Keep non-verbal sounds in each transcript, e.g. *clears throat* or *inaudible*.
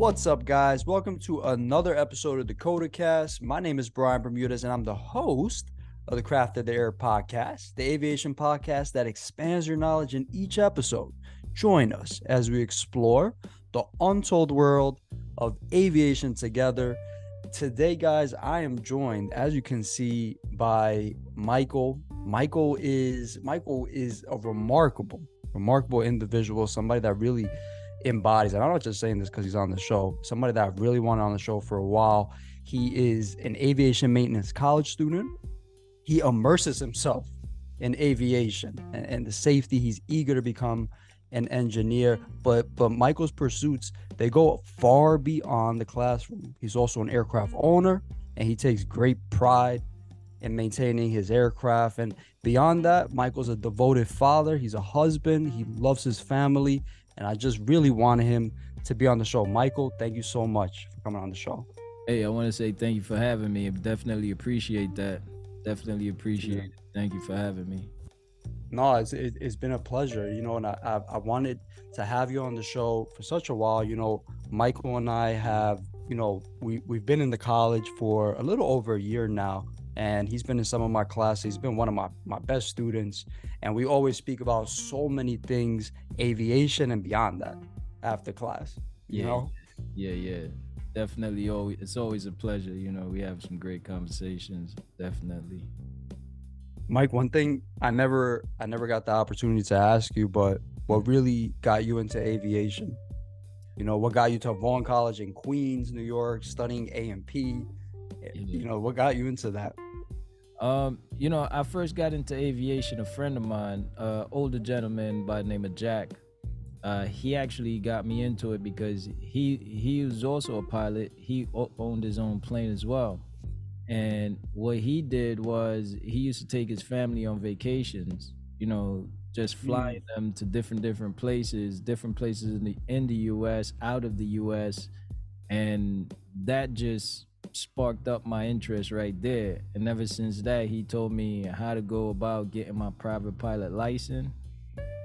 What's up, guys? Welcome to another episode of the COTA Cast. My name is Brian Bermudez, and I'm the host of the Craft of the Air podcast, the aviation podcast that expands your knowledge in each episode. Join us as we explore the untold world of aviation together. Today, guys, I am joined, as you can see, by Michael. Michael is Michael is a remarkable, remarkable individual, somebody that really embodies. And I'm not just saying this because he's on the show. Somebody that I've really wanted on the show for a while. He is an aviation maintenance college student. He immerses himself in aviation and, and the safety. He's eager to become an engineer. But but Michael's pursuits they go far beyond the classroom. He's also an aircraft owner, and he takes great pride in maintaining his aircraft. And beyond that, Michael's a devoted father. He's a husband. He loves his family and I just really wanted him to be on the show. Michael, thank you so much for coming on the show. Hey, I want to say thank you for having me. I definitely appreciate that. Definitely appreciate yeah. it. Thank you for having me. No, it's it, has been a pleasure. You know, and I, I I wanted to have you on the show for such a while. You know, Michael and I have you know we we've been in the college for a little over a year now and he's been in some of my classes. He's been one of my, my best students. And we always speak about so many things, aviation and beyond that after class. You yeah, know? Yeah, yeah. Definitely always it's always a pleasure. You know, we have some great conversations. Definitely. Mike, one thing I never I never got the opportunity to ask you, but what really got you into aviation? You know, what got you to Vaughn College in Queens, New York, studying You know what got you into that um, you know, I first got into aviation. A friend of mine, uh, older gentleman by the name of Jack, uh, he actually got me into it because he he was also a pilot. He owned his own plane as well, and what he did was he used to take his family on vacations. You know, just hmm. flying mm. them to different different places, different places in the in the U.S., out of the U.S., and that just sparked up my interest right there. And ever since that, he told me how to go about getting my private pilot license.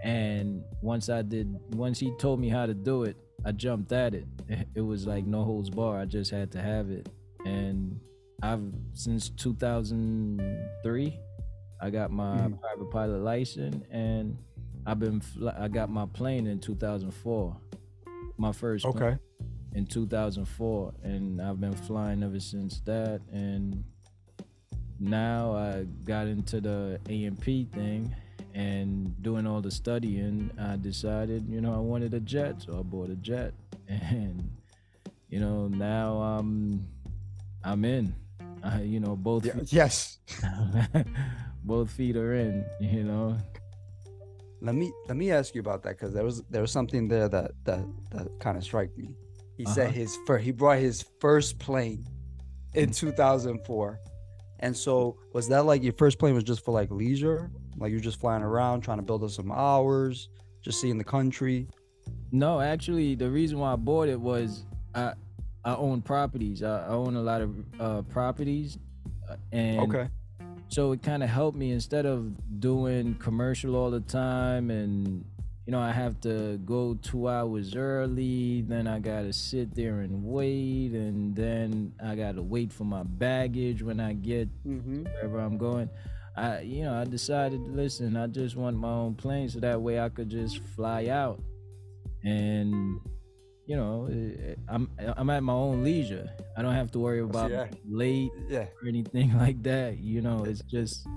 And once I did, once he told me how to do it, I jumped at it. *laughs* It was like no holds bar. I just had to have it. And I've since 2003, I got my mm. private pilot license, and I've been I got my plane in 2004, my first. Okay. Plane in 2004 and I've been flying ever since that and now I got into the A&P thing and doing all the studying. I decided you know I wanted a jet so I bought a jet *laughs* and you know now I'm I'm in. I, you know both yeah, yes. *laughs* both feet are in you know? Let me let me ask you about that because there was there was something there that that that kind of struck me he uh-huh. said his first, he brought his first plane in 2004. And so was that like your first plane was just for like leisure? Like you're just flying around trying to build up some hours, just seeing the country? No, actually the reason why I bought it was I I own properties. I, I own a lot of uh, properties uh, and Okay. So it kind of helped me instead of doing commercial all the time and you know, I have to go two hours early, then I gotta sit there and wait, and then I gotta wait for my baggage when I get mm-hmm. wherever I'm going. I, you know, I decided, listen, I just want my own plane, so that way I could just fly out, and you know, eh, I'm I'm at my own leisure. I don't have to worry about yeah. late yeah. or anything *laughs* like that. You know, it's just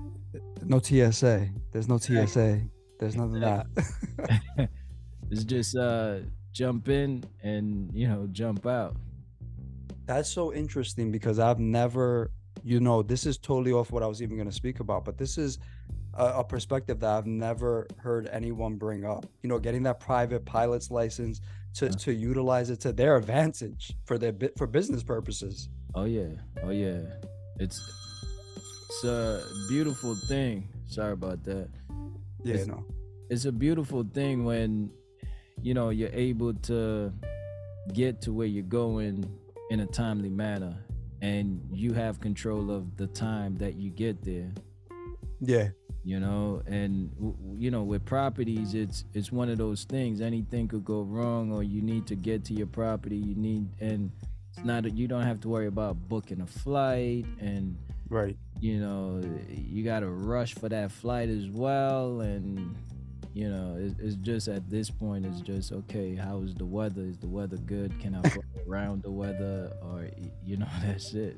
no TSA. There's no TSA. There's of that. *laughs* it's just uh jump in and you know jump out. That's so interesting because I've never, you know, this is totally off what I was even going to speak about, but this is a, a, perspective that I've never heard anyone bring up. You know, getting that private pilot's license to yeah. to utilize it to their advantage for their bit for business purposes. Oh yeah, oh yeah, it's it's a beautiful thing. Sorry about that. Yeah, it's, no. It's a beautiful thing when you know you're able to get to where you're going in a timely manner and you have control of the time that you get there. Yeah. you know and you know with properties it's it's one of those things anything could go wrong or you need to get to your property you need and it's not you don't have to worry about booking a flight and Right. You know you got to rush for that flight as well and you know it, it's just at this point it's just okay how is the weather? Is the weather good? Can i fly *laughs* around the weather? Or you know *laughs* that's it.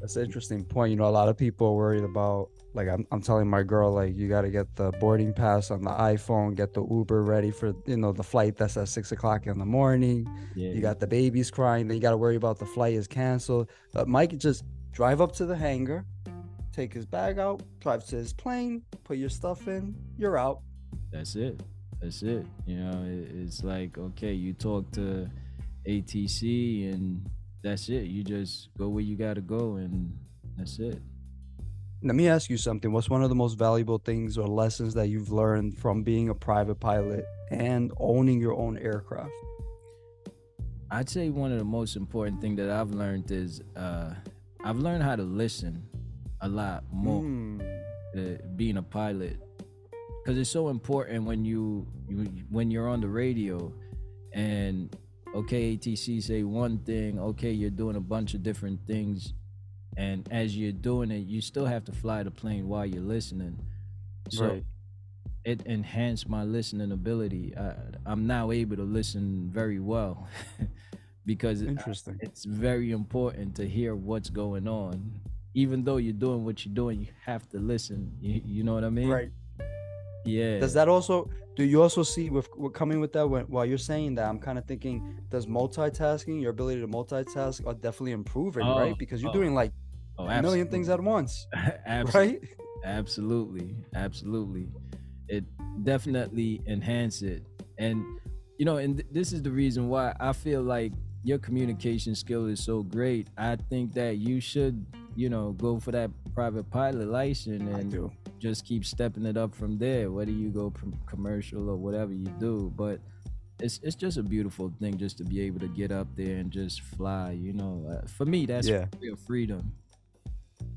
That's an *laughs* interesting point. You know, a lot of people are worried about like I'm, I'm telling my girl like you got to get the boarding pass on the iPhone, get the Uber ready for you know the flight that's at six o'clock in the morning. yeah You got the babies crying, then you got to worry about the flight is canceled. But Mike just drive up to the hangar, take his bag out, drive to his plane, put your stuff in, you're out. that's it that's it you know it, it's like okay you talk to atc and that's it you just go where you gotta go and that's it Let me ask you something. What's one of the most valuable things or lessons that you've learned from being a private pilot and owning your own aircraft? I'd say one of the most important thing that I've learned is uh, I've learned how to listen a lot more Mm, being a pilot because it's so important when you, you when you're on the radio and okay ATC say one thing okay you're doing a bunch of different things and as you're doing it you still have to fly the plane while you're listening so Right. it enhanced my listening ability I, I'm now able to listen very well *laughs* because Interesting. it's very important to hear what's going on. Even though you're doing what you're doing, you have to listen. You, you know what I mean? Right. Yeah. Does that also do you also see with, with coming with that when, while you're saying that I'm kind of thinking does multitasking your ability to multitask are definitely improving Oh, right because you're oh, doing like oh, a million things at once *laughs* absolutely. right Absolutely. Absolutely. It definitely enhance it. And you know, and th- this is the reason why I feel like your communication skill is so great. I think that you should, you know, go for that private pilot license and just keep stepping it up from there whether you go from commercial or whatever you do but it's it's just a beautiful thing just to be able to get up there and just fly you know uh, for me that's Yeah. real freedom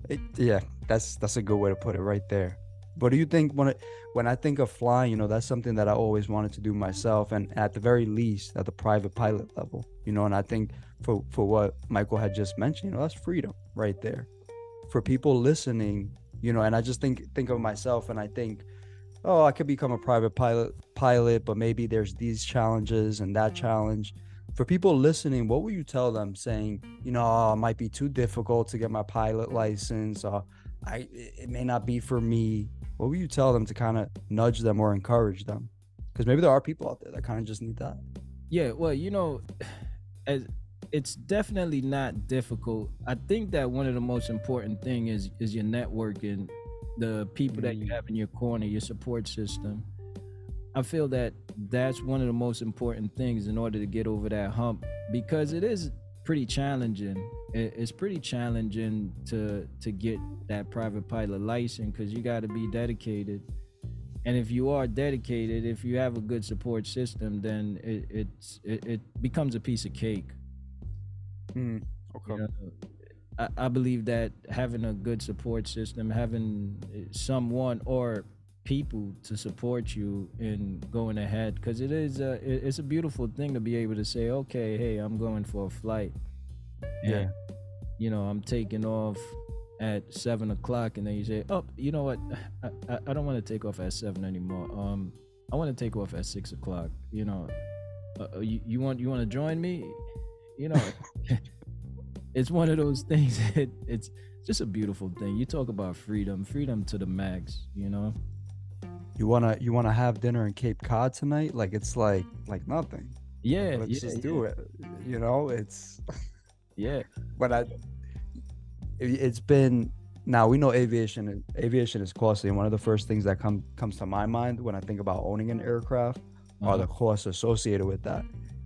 It, yeah, that's that's a good way to put it right there. But do you think when it, when I think of flying, you know, that's something that I always wanted to do myself, and at the very least, at the private pilot level, you know. And I think for for what Michael had just mentioned, you know, that's freedom right there. For people listening, you know, and I just think think of myself, and I think, oh, I could become a private pilot pilot, but maybe there's these challenges and that mm. challenge. For people listening, what would you tell them saying, you know, oh, it might be too difficult to get my pilot license, or I it may not be for me. What would you tell them to kind of nudge them or encourage them? Because maybe there are people out there that kind of just need that. yeah well you know as it's definitely not difficult i think that one of the most important thing is is your networking the people that you Mm. have in your corner your support system i feel that that's one of the most important things in order to get over that hump because it is pretty challenging it's pretty challenging to to get that private pilot license because you got to be dedicated and if you are dedicated if you have a good support system then it it's it, it becomes a piece of cake Mm, okay. you know? I, I believe that having a good support system having someone or people to support you in going ahead because it is a it's a beautiful thing to be able to say okay hey i'm going for a flight. Yeah. And, you know i'm taking off at seven o'clock and then you say oh you know what? I, I, I don't want to take off at seven anymore. Um i want to take off at six o'clock you know. Uh, uh, you, you want you want to join me? You know *laughs* it's one of those things *laughs* it, it's just a beautiful thing. You talk about freedom freedom to the max you know You wanna you wanna have dinner in Cape Cod tonight? Like it's like like nothing. yeah Let's yeah, just yeah, do it. You know, it's *laughs* yeah but I it- it's been now we know aviation aviation is costly and one of the first things that come comes to my mind when I think about owning an aircraft are the Uh-huh. costs associated with that.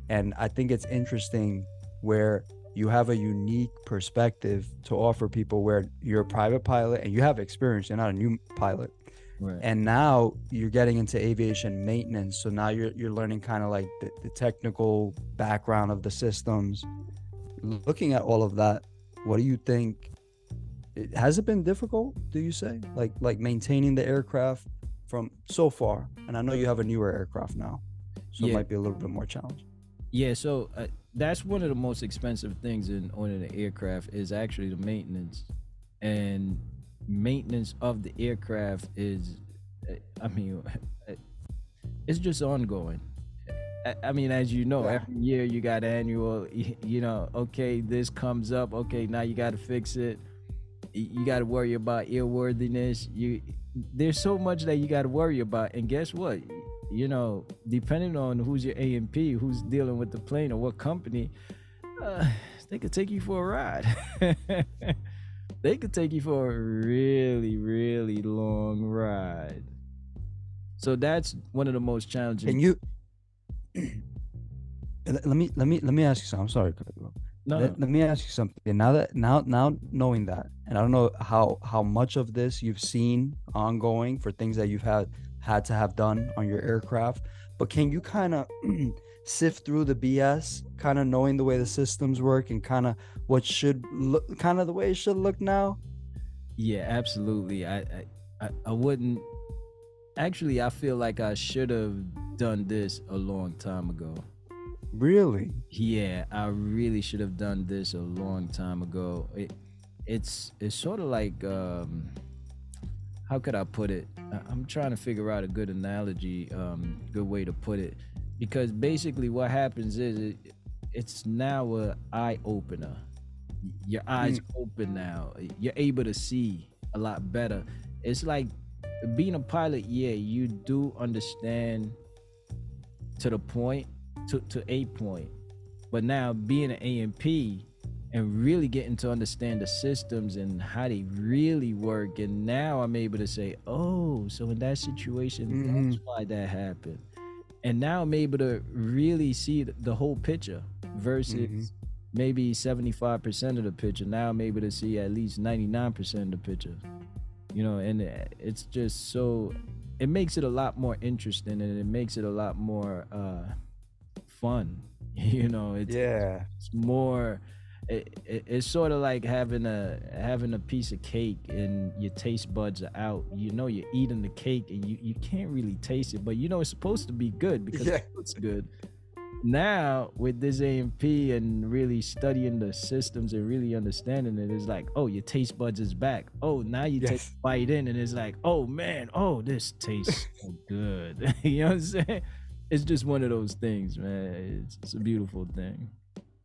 And I think it's interesting where you have a unique perspective to offer people where you're a private pilot and you have experience, you're not a new pilot. Right And now you're getting into aviation maintenance. So now you're you're learning kind of like the, the technical background of the systems. Looking at all of that, what do you think it, has it been difficult? Do you say like like maintaining the aircraft from so far? And I know you have a newer aircraft now, so Yeah. it might be a little bit more challenging. Yeah, so uh, that's one of the most expensive things in owning an aircraft is actually the maintenance, and maintenance of the aircraft is, I mean, it's just ongoing. I- mean, as you know, every year you got annual. You know, okay, this comes up. Okay, now you got to fix it. You got to worry about airworthiness. You there's so much that you got to worry about. And guess what? You know, depending on who's your A and P, who's dealing with the plane or what company, uh, they could take you for a ride. *laughs* they could take you for a really, really long ride. So that's one of the most challenging. And you? *clears throat* let me let me let me ask you something. I'm sorry. to cut you off. no, Let, let me ask you something. Now that now now knowing that, and I don't know how how much of this you've seen ongoing for things that you've had had to have done on your aircraft, but can you kind of *clears throat* sift through the BS, kind of knowing the way the systems work and kind of what should look, kind of the way it should look now? Yeah, absolutely. I, I, I, wouldn't. Actually, I feel like I should have done this a long time ago. Really? Yeah, I really should have done this a long time ago. It, it's it's sort of like um, how could I put it? I'm trying to figure out a good analogy, um, good way to put it, because basically what happens is it, it's now a eye opener. Your eyes open now. You're able to see a lot better. It's like being a pilot. Yeah, you do understand to the point, to to a point, but now being an A and really getting to understand the systems and how they really work, and now I'm able to say, oh, so in that situation, that's Mhm. why that happened. And now I'm able to really see the- whole picture versus Mhm. Maybe 75% of the picture. Now I'm able to see at least 99% of the picture. You know, and it's just so it makes it a lot more interesting and it makes it a lot more uh fun. *laughs* You know, it's, Yeah. it's more it, it, it's sort of like having a having a piece of cake and your taste buds are out. You know you're eating the cake and you, you can't really taste it, but you know it's supposed to be good because Yeah. it looks good. Now with this A&P and really studying the systems and really understanding it, it's like, oh, your taste buds is back. Oh, now you take a bite in and it's like, oh man, oh, this tastes *laughs* so good. *laughs* you know what I'm saying? It's just one of those things, man. It's, it's a beautiful thing.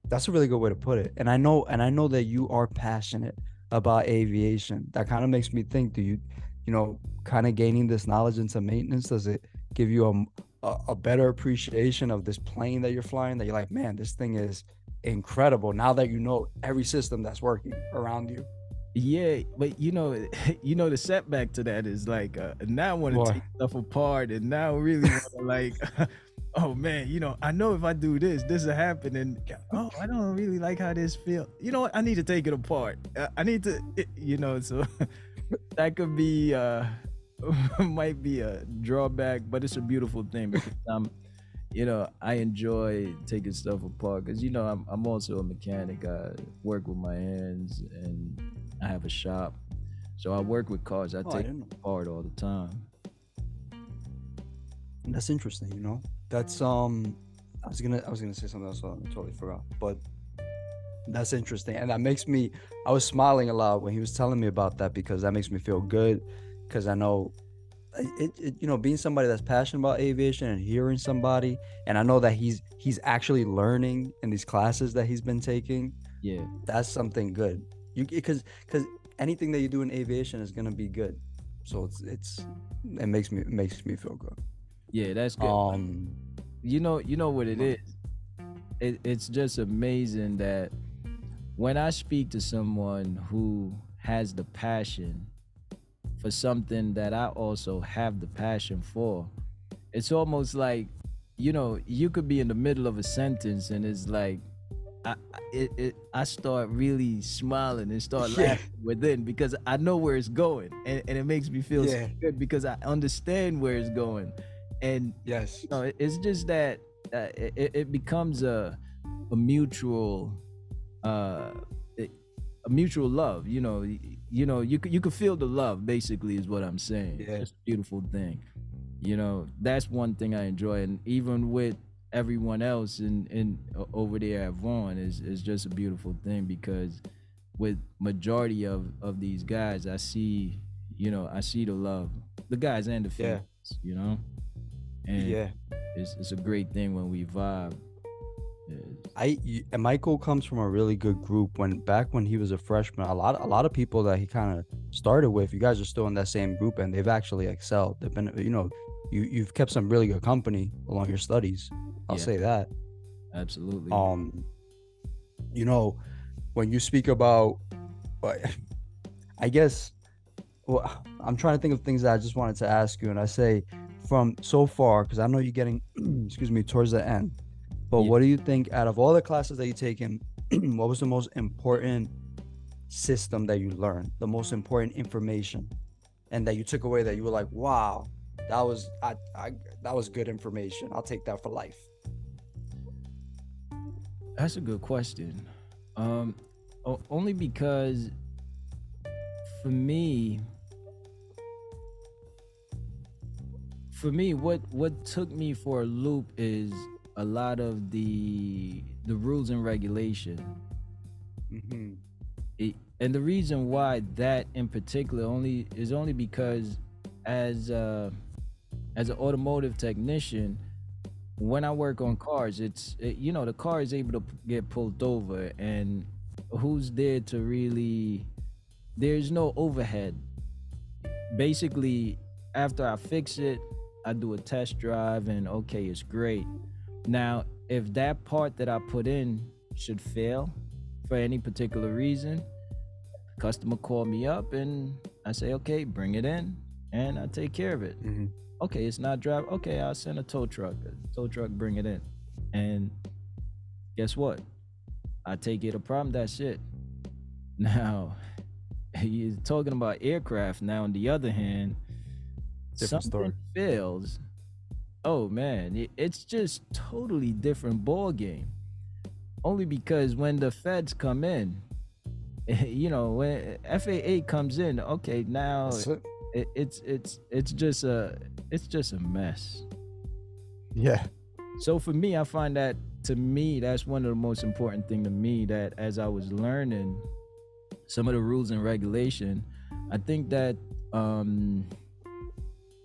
That's a really good way to put it. And I know and I know that you are passionate about aviation. That kind of makes me think do you you know, kind of gaining this knowledge into maintenance does it give you a, a a better appreciation of this plane that you're flying that you're like, "Man, this thing is incredible." Now that you know every system that's working around you. Yeah, but you know, *laughs* you know, the setback to that is like uh, now I want to take stuff apart, and now really *laughs* like, *laughs* oh man, you know, I know if I do this, this will happen, and oh, I don't really like how this feel. You know what? I need to take it apart. Uh, I need to, you know, so that could be uh *laughs* might be a drawback, but it's a beautiful thing because I'm. You know, I enjoy taking stuff apart because you know I'm I'm also a mechanic. I work with my hands and I have a shop. So I work with cars. I Oh, take didn't apart all the time. That's interesting, you know. That's um I was to I was going to say something else I totally forgot. But that's interesting and that makes me I was smiling a lot when he was telling me about that because that makes me feel good cuz I know it, it you know being somebody that's passionate about aviation and hearing somebody and I know that he's he's actually learning in these classes that he's been taking Yeah. that's something good you because because anything that you do in aviation is going to be good so it's it's it makes me it makes me feel good Yeah, that's good. um you know, you know what it is. It, it's just amazing that when I speak to someone who has the passion for something that I also have the passion for, it's almost like, you know, you could be in the middle of a sentence and it's like, I, it, it, I start really smiling and start *laughs* Yeah. laughing within because I know where it's going and, and it makes me feel so Yeah. good because I understand where it's going. And yes no, it- it's just that uh, it, it becomes a a mutual uh a mutual love. You know, you know, you you could feel the love. Basically, is what I'm saying. Yeah. It's a beautiful thing. You know, that's one thing I enjoy, and even with everyone else in in over there at Vaughn is is just a beautiful thing because with majority of of these guys, I see, you know, I see the love, the guys and the fans Yeah. You know, and Yeah. it's it's a great thing when we vibe. I Michael comes from a really good group. When back when he was a freshman, a lot a lot of people that he kind of started with, you guys are still in that same group, and they've actually excelled. They've been, you know, you you've kept some really good company along your studies. I'll Yeah. say that. absolutely. Um, you know, when you speak about, I guess, well, I'm trying to think of things that I just wanted to ask you, and I say, from so far, because I know you're getting, *clears throat* excuse me, towards the end. But Yeah. what do you think out of all the classes that you taken, *clears throat* what was the most important system that you learned, the most important information, and that you took away that you were like, wow, that was I, I that was good information. I'll take that for life. That's a good question. Um, o- only because for me, for me, what what took me for a loop is a lot of the the rules and regulation. Mm-hmm. It, and the reason why that in particular only is only because as uh, as an automotive technician when i work on cars it's it, you know the car is able to p- get pulled over and who's there to really there's no overhead basically after i fix it i do a test drive and okay it's great now if that part that i put in should fail for any particular reason customer call me up and i say okay bring it in and i take care of it Mm-hmm. okay, it's not drive. Okay, I'll send a tow truck. A tow truck, bring it in. And guess what? I take it a problem. That's it. *laughs* Now, you're talking about aircraft. Now, on the other hand, Different something story. fails. Oh man, it- it's just totally different ball game. Only because when the feds come in, *laughs* you know, when FAA comes in, okay, now it, it's it's it's just a it's just a mess. Yeah. So for me, I find that to me that's one of the most important thing to me that as I was learning some of the rules and regulation, I think that um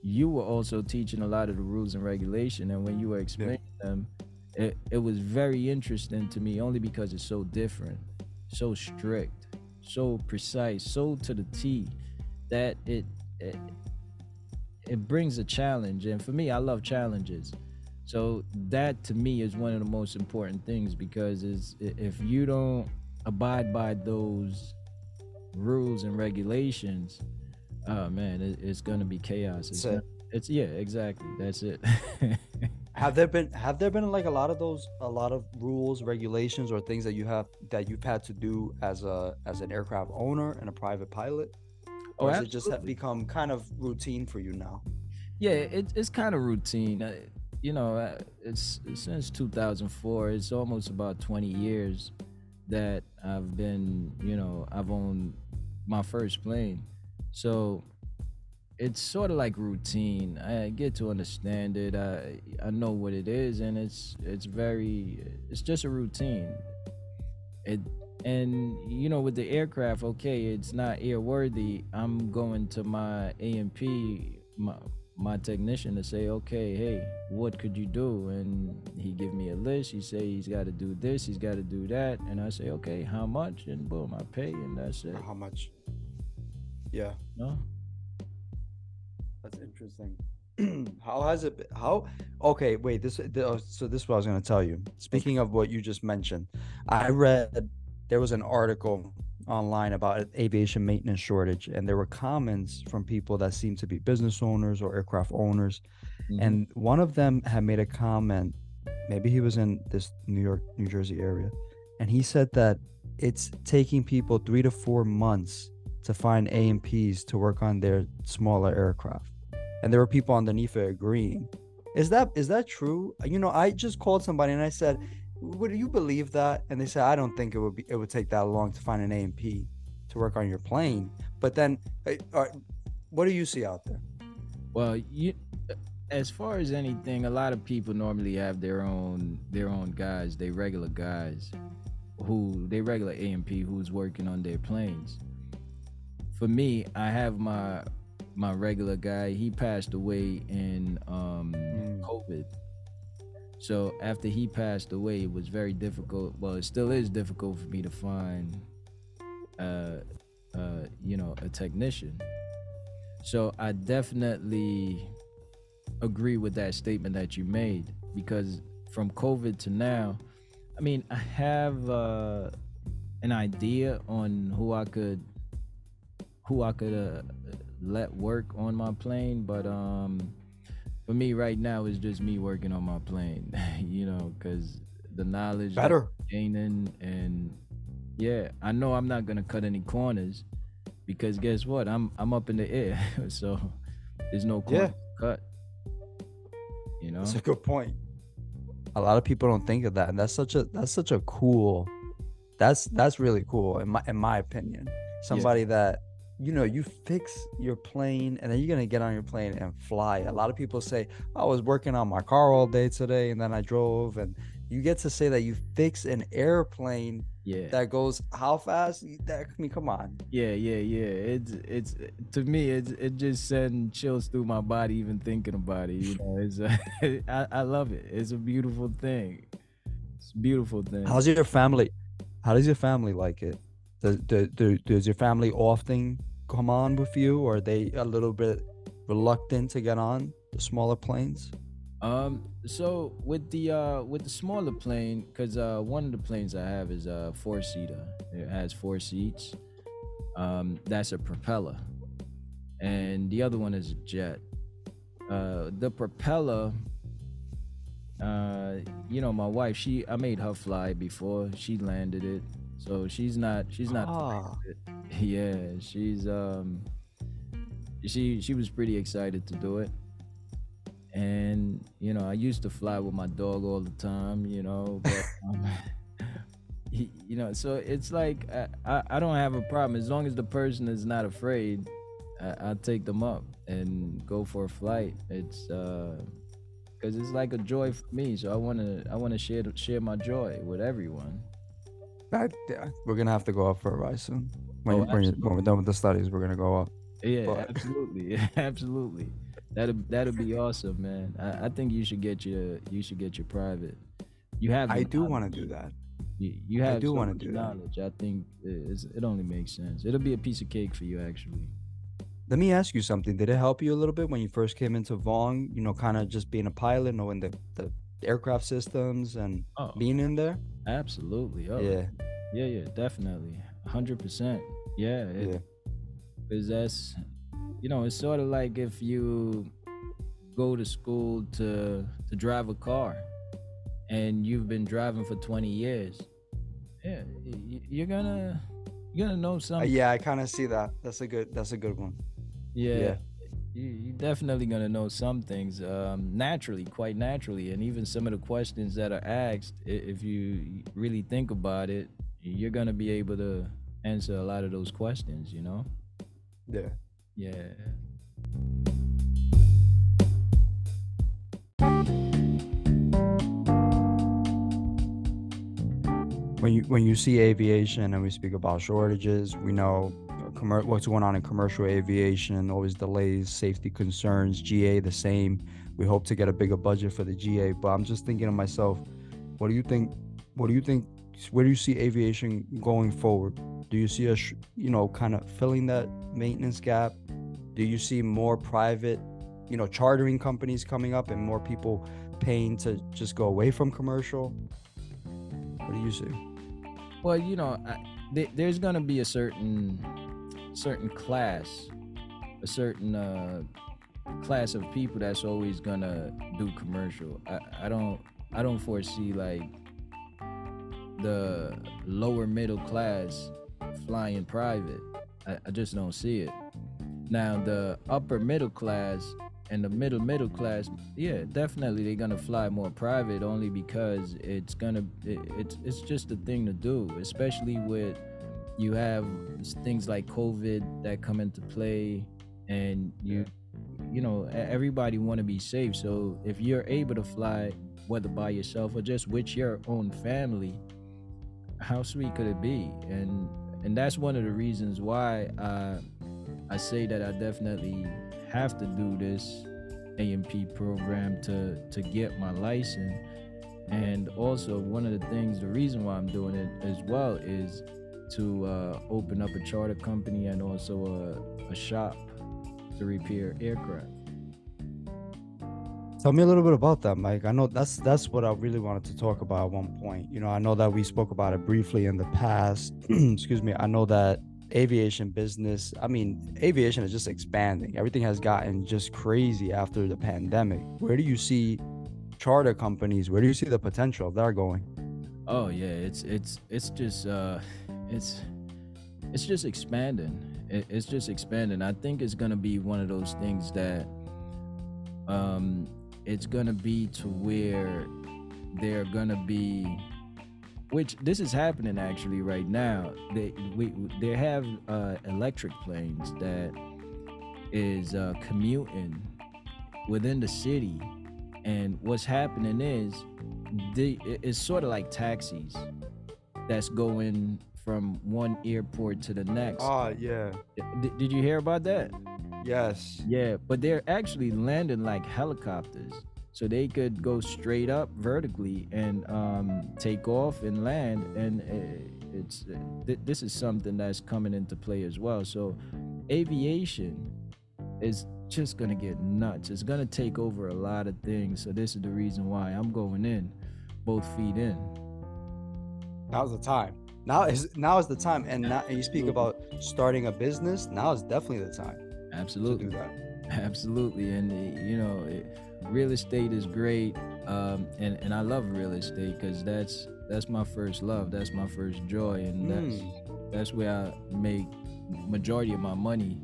you were also teaching a lot of the rules and regulation and when you were explaining them it, it was very interesting to me only because it's so different so strict so precise so to the t that it it, it brings a challenge. And for me i love challenges. So that to me is one of the most important things because is if you don't abide by those rules and regulations oh man it, it's gonna be chaos it's, gonna- it's yeah exactly that's it *laughs* Have there been have there been like a lot of those a lot of rules, regulations, or things that you have that you've had to do as a as an aircraft owner and a private pilot? Oh, Or has it just have become kind of routine for you now? Yeah, it, it's kind of routine. Uh, you know, it's since 2004. It's almost about 20 years that I've been, you know, I've owned my first plane. So it's sort of like routine. I get to understand it. I I know what it is, and it's it's very it's just a routine. It and you know with the aircraft, okay, it's not airworthy. I'm going to my A&P, my my technician to say, okay, hey, what could you do? And he give me a list. He say he's got to do this, he's got to do that, and I say, okay, how much? And boom, I pay, and that's it. How much? Yeah, No, that's interesting. *clears throat* how has it been? How? Okay, wait. This. th- oh, So this is what I was gonna tell you. Speaking of what you just mentioned, I read there was an article online about aviation maintenance shortage, and there were comments from people that seemed to be business owners or aircraft owners, Mhm. and one of them had made a comment. Maybe he was in this New York, New Jersey area, and he said that it's taking people three to four months to find A&Ps to work on their smaller aircraft, and there were people underneath it agreeing. Is that is that true? You know, I just called somebody and I said, "Would you believe that?" And they said, "I don't think it would be it would take that long to find an A&P to work on your plane." But then, uh, uh, what do you see out there? Well, you as far as anything, a lot of people normally have their own their own guys, they regular guys who they regular A&P who's working on their planes. For me, I have my my regular guy. He passed away in um, Mm. COVID. So after he passed away, it was very difficult. Well, it still is difficult for me to find, uh, uh, you know, a technician. So I definitely agree with that statement that you made because from COVID to now, I mean, I have uh, an idea on who I could who I could uh, let work on my plane, but um, for me right now it's just me working on my plane, *laughs* you know, because the knowledge Better. I'm gaining and yeah, I know I'm not gonna cut any corners because guess what? I'm I'm up in the air, *laughs* so there's no corner Yeah. cut. You know, That's a good point. A lot of people don't think of that, and that's such a that's such a cool. That's that's really cool in my in my opinion. Somebody that you know you fix your plane, and then you're gonna get on your plane and fly. A lot of people say, "I was working on my car all day today, and then I drove." And you get to say that you fix an airplane yeah. that goes how fast? That I mean, come on. Yeah, yeah, yeah. It's it's to me it's it just sends chills through my body even thinking about it. You know, it's *laughs* I I love it. It's a beautiful thing. It's a beautiful thing. How's your family? How does your family like it? Does, do, do, does your family often come on with you, or are they a little bit reluctant to get on the smaller planes? Um, so with the uh with the smaller plane, cause uh one of the planes I have is a four seater. It has four seats. Um, that's a propeller, and the other one is a jet. Uh, the propeller. Uh, you know, my wife, she I made her fly before she landed it, so she's not she's not Ah, *laughs* yeah, she's um she she was pretty excited to do it. And you know, I used to fly with my dog all the time, you know, *laughs* but um, *laughs* he, you know, so it's like I, I I don't have a problem as long as the person is not afraid. I, I take them up and go for a flight. It's uh because it's like a joy for me. So I wanna I wanna share share my joy with everyone. that, yeah, we're gonna have to go out for a ride soon. When, Oh, you, when, when we're done with the studies, we're gonna go up. Yeah, But- absolutely, *laughs* absolutely. That'd that'd be awesome, man. I, I think you should get your you should get your private. You have. I do want to do that. You, you have. I do wanna much do that. knowledge. I think it only makes sense. It'll be a piece of cake for you, actually. Let me ask you something. Did it help you a little bit when you first came into Vaughn? You know, kind of just being a pilot, knowing the, the aircraft systems and Oh, being in there. absolutely. Oh, Yeah, yeah, yeah, definitely, hundred percent. Yeah, it, yeah. Cause that's, you know, it's sort of like if you go to school to to drive a car, and you've been driving for 20 years. Yeah, you're gonna you're gonna know Uh, yeah, I kind of see that. That's a good. That's a good one. yeah. yeah. You, you're definitely gonna know some things um, naturally, quite naturally, and even some of the questions that are asked. If you really think about it, you're gonna be able to answer a lot of those questions. You know? Yeah. Yeah. when you when you see aviation and we speak about shortages, we know uh, commer- what's going on in commercial aviation, always delays, safety concerns. GA the same. We hope to get a bigger budget for the GA, but I'm just thinking to myself, what do you think? What do you think? Where do you see aviation going forward? Do you see us, you know, kind of filling that maintenance gap? Do you see more private, you know, chartering companies coming up and more people paying to just go away from commercial? What do you see? Well, you know, I, th- there's gonna be a certain certain class, a certain uh, class of people that's always gonna do commercial. I, I don't I don't foresee like the lower middle class flying private. I, I just don't see it. Now the upper middle class and the middle middle class, yeah, definitely they're gonna fly more private only because it's gonna it, it's it's just a thing to do, especially with you have things like COVID that come into play, and you, you know, everybody want to be safe. So if you're able to fly, whether by yourself or just with your own family, how sweet could it be? And and that's one of the reasons why I I say that I definitely have to do this A&P program to to get my license. And also one of the things, the reason why I'm doing it as well is to uh, open up a charter company and also a, a shop to repair aircraft. Tell me a little bit about that, Mike. I know that's that's what I really wanted to talk about at one point. You know, I know that we spoke about it briefly in the past. *clears throat* Excuse me. I know that aviation business, I mean, aviation is just expanding. Everything has gotten just crazy after the pandemic. Where do you see charter companies? Where do you see the potential of that going? Oh yeah, it's it's it's just uh it's it's just expanding. It, it's just expanding. I think it's gonna be one of those things that um it's gonna be to where they're gonna be which this is happening actually right now. They we they have uh electric planes that is uh commuting within the city. And what's happening is they it- it's sort of like taxis that's going from one airport to the next Ah, yeah. D- did you hear about that Yes. yeah, but they're actually landing like helicopters. So they could go straight up vertically and um, take off and land. And it's uh, th- this is something that's coming into play as well. So aviation is just gonna get nuts. It's gonna take over a lot of things. So this is the reason why I'm going in, both feet in. Now's the time. Now is now is the time. And now and you speak about starting a business. Now is definitely the time to Absolutely. do that. Absolutely, and uh, you know, it, real estate is great, um, and and I love real estate because that's that's my first love, that's my first joy, and that's Mm. that's where I make majority of my money.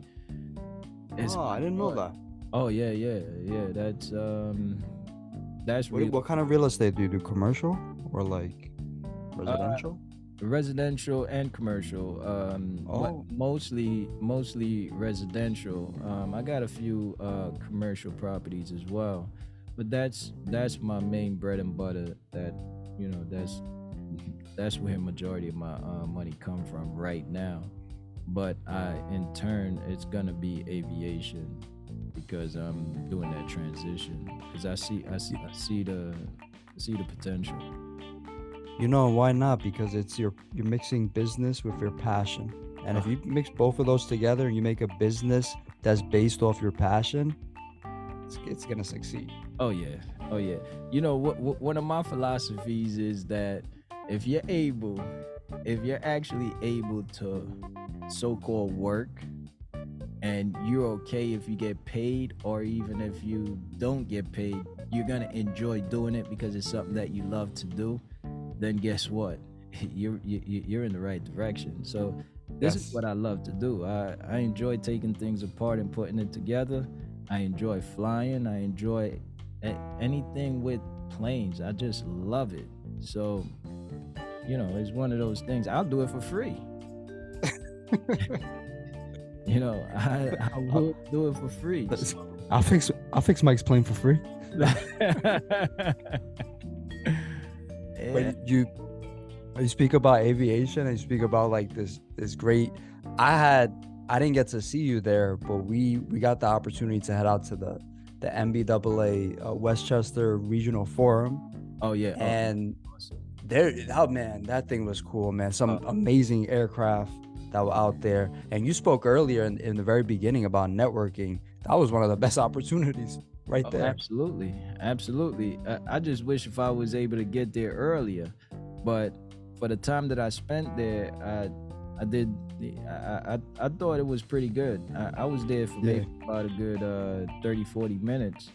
It's Oh, I didn't know that. Oh yeah, yeah, yeah. That's um, that's What, really what kind of real estate do you do? Commercial or like residential? Residential and commercial. Um, Oh. mostly mostly residential. Um, I got a few uh, commercial properties as well, but that's that's my main bread and butter. That you know that's that's where majority of my uh, money come from right now. But I, in turn, it's gonna be aviation because I'm doing that transition because I see I see I see the I see the potential. You know why not? Because it's your you're mixing business with your passion. And if uh-huh. you mix both of those together and you make a business that's based off your passion, it's, it's gonna succeed. Oh yeah, oh yeah. You know what, what? One of my philosophies is that if you're able, if you're actually able to so-called work, and you're okay if you get paid, or even if you don't get paid, you're gonna enjoy doing it because it's something that you love to do. Then guess what? *laughs* You're you, you- you're in the right direction. So this Yes. is what I love to do. I I enjoy taking things apart and putting it together. I enjoy flying. I enjoy anything with planes. I just love it. So, you know, it's one of those things. I'll do it for free. *laughs* you know, I, I *laughs* will do it for free. I'll fix I'll fix Mike's plane for free. Yeah. But you you speak about aviation and you speak about like this this great I had I didn't get to see you there, but we we got the opportunity to head out to the the NBAA uh, Westchester Regional Forum Oh yeah. Oh, and awesome. there oh man that thing was cool man some Oh. amazing aircraft that were out there and you spoke earlier in, in the very beginning about networking that was one of the best *laughs* opportunities right Oh, there absolutely, absolutely. I, I just wish if I was able to get there earlier, but for the time that I spent there, I I did I I, I thought it was pretty good. I, I was there for Yeah. maybe about a good uh 30 40 minutes.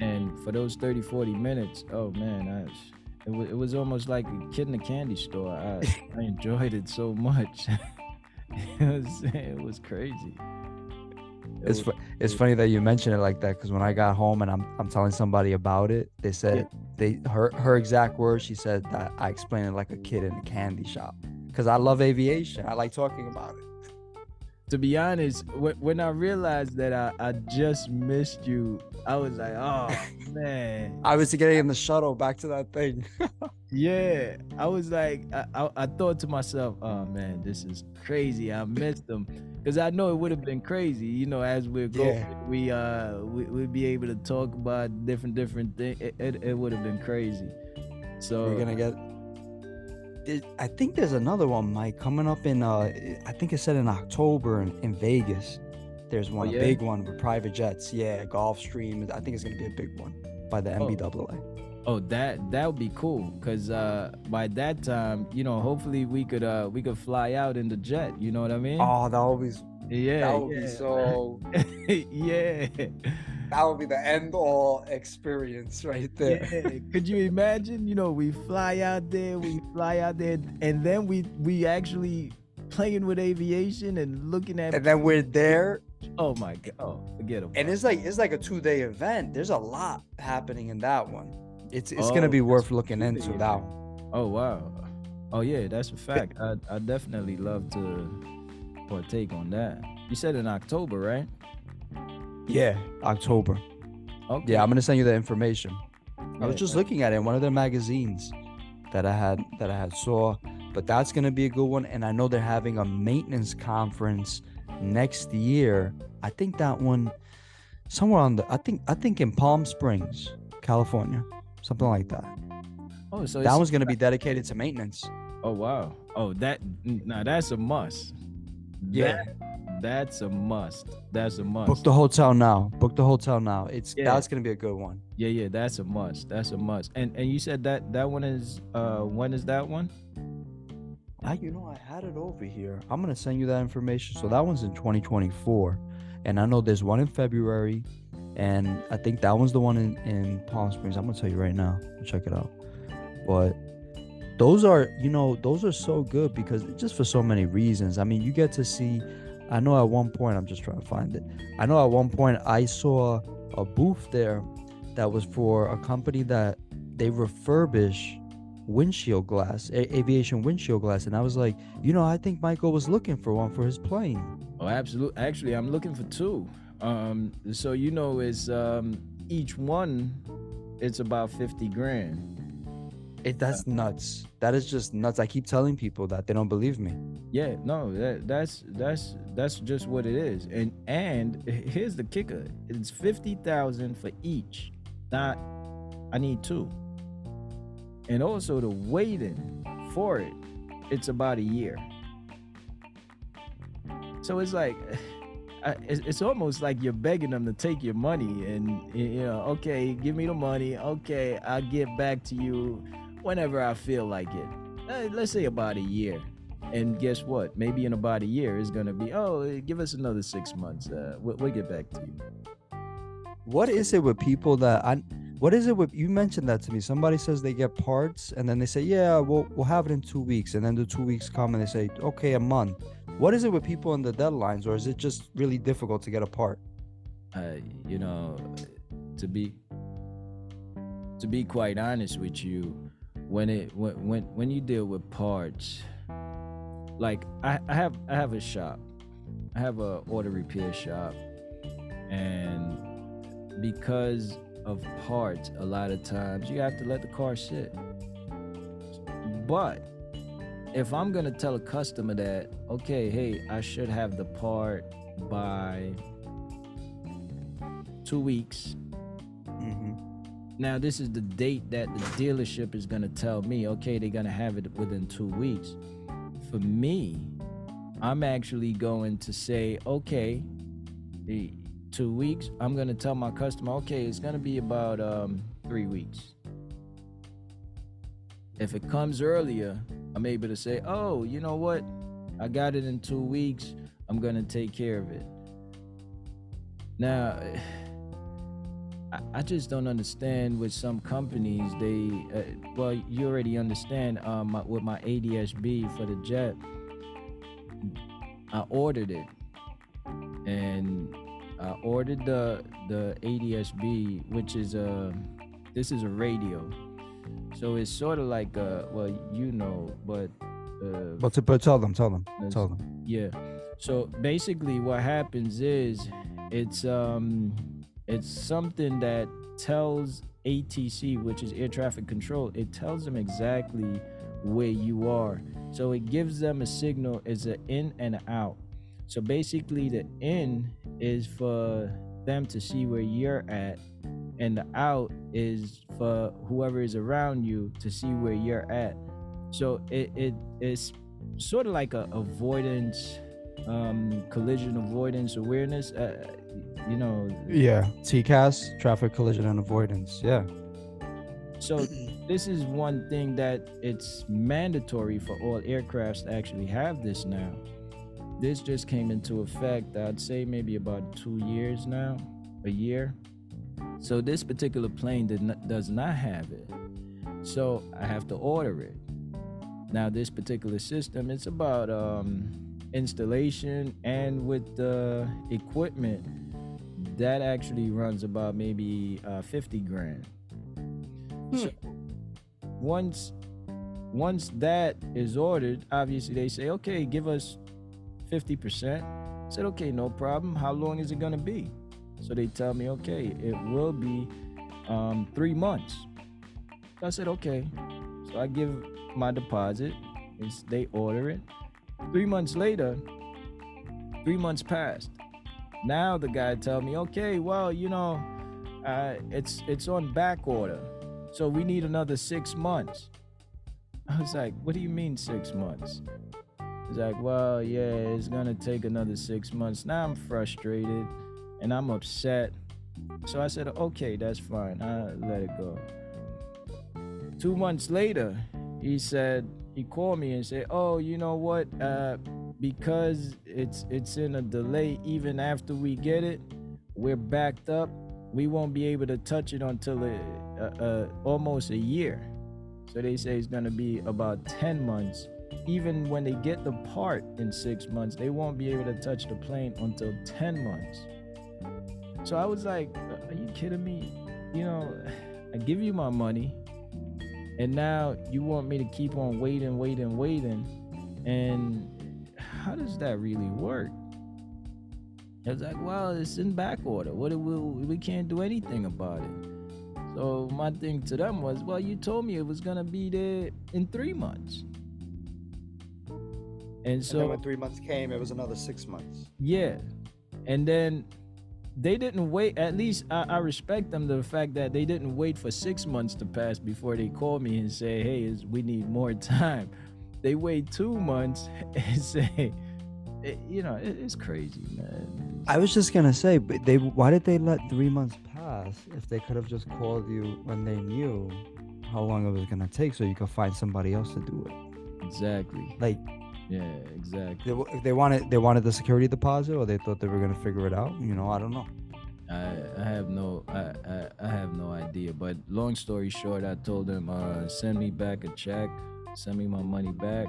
And for those 30 40 minutes, oh man, I it was, it was almost like a kid in a candy store. I, I *laughs* enjoyed it so much. *laughs* it was it was crazy. It it's fu- it's funny that you mention it like that because when I got home and I'm I'm telling somebody about it, they said they her her exact words. She said that I explained it like a kid in a candy shop because I love aviation. I like talking about it. To be honest, wh- when I realized that I, I just missed you, I was like, oh *laughs* man. I was getting in the shuttle back to that thing. *laughs* Yeah, I was like, I, I, I thought to myself, oh man, this is crazy. I missed them because I know it would have been crazy. You know, as we're going, Yeah. we uh, we would be able to talk about different different things. It, it, it would have been crazy. So We're gonna get. I think there's another one, Mike, coming up in. uh I think it said in October in, in Vegas. There's one, yeah? a big one with private jets. Yeah, Gulfstream. I think it's gonna be a big one by the Oh. NBAA. Oh, that that would be cool because uh, by that time, you know, hopefully we could uh we could fly out in the jet. You know what I mean? Oh, that be yeah, that would yeah. be so. *laughs* yeah. That would be the end all experience right there. Yeah. Could you imagine? You know, we fly out there, we fly out there, and then we we actually playing with aviation and looking at. And then we're there, oh my god! Oh, forget about and it's like it's like a two day event. There's a lot happening in that one. It's it's Oh, gonna be worth looking into that one. Oh wow! Oh yeah, that's a fact. I I definitely love to partake on that. You said in October, right? Yeah, October. Okay. Yeah, I'm gonna send you the information. I was just yeah. looking at it in one of their magazines that I had that I had saw, but that's gonna be a good one. And I know they're having a maintenance conference next year. I think that one somewhere on the I think I think in Palm Springs, California, something like that. Oh, so That one's gonna be dedicated to maintenance. Oh wow! Oh that now that's a must. Yeah. That- that's a must. That's a must. Book the hotel now. Book the hotel now. It's Yeah. that's gonna be a good one. Yeah, yeah, that's a must. That's a must. And and you said that that one is uh when is that one? Ah, you know, I had it over here. I'm gonna send you that information. So that one's in 2024, and I know there's one in February, and I think that one's the one in in Palm Springs. I'm gonna tell you right now. Check it out. But those are, you know, those are so good because just for so many reasons. I mean, you get to see. I know at one point, I'm just trying to find it. I know at one point I saw a booth there that was for a company that they refurbish windshield glass, a- aviation windshield glass, and I was like, you know, I think Michael was looking for one for his plane. Oh, absolutely. Actually, I'm looking for two. Um, so you know, it's um each one, it's about fifty grand. It that's nuts. That is just nuts. I keep telling people that they don't believe me. Yeah, no, that that's that's that's just what it is. And and *laughs* here's the kicker: it's fifty thousand for each. Not, I need two. And also the waiting for it, it's about a year. So it's like, *laughs* it's, it's almost like you're begging them to take your money and you know, okay, give me the money. Okay, I'll get back to you whenever I feel like it. Uh, let's say about a year. And guess what? Maybe in about a year, it's gonna be, oh, give us another six months. Uh, we'll, we'll get back to you. What is it with people that I? What is it with you mentioned that to me? Somebody says they get parts and then they say, yeah, we'll we'll have it in two weeks, and then the two weeks come and they say, okay, a month. What is it with people and the deadlines, or is it just really difficult to get a part? uh, you know, to be to be quite honest with you, when it when when when you deal with parts, like I, I have I have a shop, I have a auto repair shop, and because of parts, a lot of times you have to let the car sit. But if I'm gonna tell a customer that, okay, hey, I should have the part by two weeks. Now, this is the date that the dealership is going to tell me, okay, they're going to have it within two weeks. For me, I'm actually going to say, okay, the two weeks, I'm going to tell my customer, okay, it's going to be about um, three weeks. If it comes earlier, I'm able to say, oh, you know what? I got it in two weeks. I'm going to take care of it. Now, I, I just don't understand with some companies. They, uh, well, you already understand. Um, my, with my ADSB for the jet, I ordered it, and I ordered the the ADSB, which is a this is a radio, so it's sort of like a well, you know, but uh, But to but tell them, tell them, tell them. yeah. So basically, what happens is it's um it's something that tells ATC, which is air traffic control, it tells them exactly where you are. So it gives them a signal as an in and a out. So basically, the in is for them to see where you're at, and the out is for whoever is around you to see where you're at. So it, it is sort of like a avoidance, um, collision avoidance awareness. Uh, you know, Yeah, TCAS, traffic collision and avoidance. Yeah. so *clears throat* this is one thing that it's mandatory for all aircrafts to actually have this now. This just came into effect, I'd say maybe about two years now, a year. So this particular plane did not, does not have it. So I have to order it. Now this particular system, it's about um, installation and with the equipment, that actually runs about maybe uh, 50 grand. So once once that is ordered, obviously they say, okay, give us 50%. I said, okay, no problem. How long is it gonna be? So they tell me, okay, it will be um, three months. So I said, okay. So I give my deposit. It's, they order it. Three months later, three months passed. Now the guy tell me, okay, well, you know, uh, it's it's on back order, so we need another six months. *laughs* I was like, what do you mean six months? He's like, well, yeah, it's gonna take another six months. Now I'm frustrated and I'm upset. So I said, okay, that's fine. I let it go. Two months later, he said he called me and said, "Oh, you know what? Uh, because it's it's in a delay. Even after we get it, we're backed up. We won't be able to touch it until uh, uh, almost a year. So they say it's gonna be about ten months. Even when they get the part in six months, they won't be able to touch the plane until ten months. So I was like, "Are you kidding me? You know, *sighs* I give you my money." And now you want me to keep on waiting, waiting, waiting, and how does that really work? I was like, well, it's in back order. What we we can't do anything about it. So my thing to them was, well, you told me it was gonna be there in three months, and and so then when three months came, it was another six months. yeah. And then they didn't wait. At least I, I respect them the fact that they didn't wait for six months to pass before they called me and say, hey, is- we need more *laughs* time. They wait two months *laughs* and say, it- you know, it, it's crazy, man. I was just gonna say, but they why did they let three months pass if they could have just called you when they knew how long it was gonna take, so you could find somebody else to do it. Exactly. Like Yeah, exactly. they, they wanted they wanted the security deposit, or they thought they were gonna figure it out. You know, I don't know. I, I have no I, I, I have no idea. But long story short, I told them uh, send me back a check, send me my money back,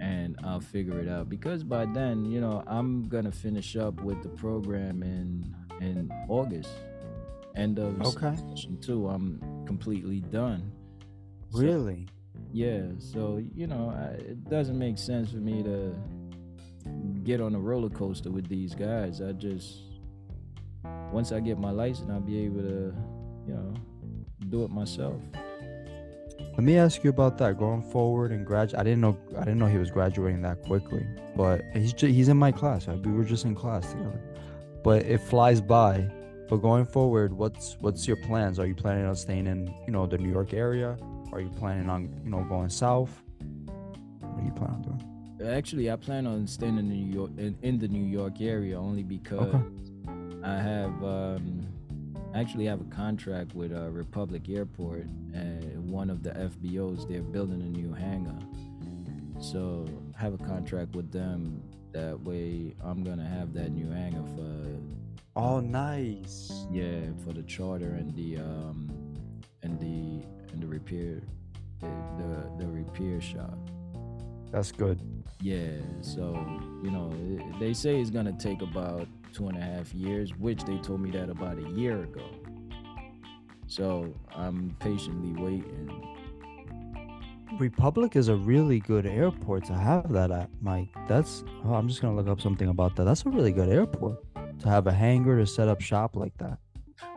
and I'll figure it out. Because by then, you know, I'm gonna finish up with the program in in August, end of Okay. session two. I'm completely done. So- Really? Yeah. So you know, I, it doesn't make sense for me to get on a roller coaster with these guys. I just once I get my license, I'll be able to, you know, do it myself. Let me ask you about that going forward and grad. I didn't know I didn't know he was graduating that quickly, but he's ju- he's in my class. right? We were just in class together, but it flies by. But going forward, what's what's your plans? Are you planning on staying in you know the New York area? Are you planning on you know going south? What are you planning on doing? Actually, I plan on staying in New York in, in the New York area only because I have um, actually have a contract with uh, Republic Airport and one of the FBOs. They're building a new hangar, so I have a contract with them. That way, I'm gonna have that new hangar for Oh, nice. yeah for the charter and the um and the repair the the, repair shop. That's good. Yeah, so you know, they say it's gonna take about two and a half years, which they told me that about a year ago. So I'm patiently waiting. Republic is a really good airport to have that at, Mike. That's oh, I'm just gonna look up something about that. That's a really good airport to have a hangar to set up shop like that.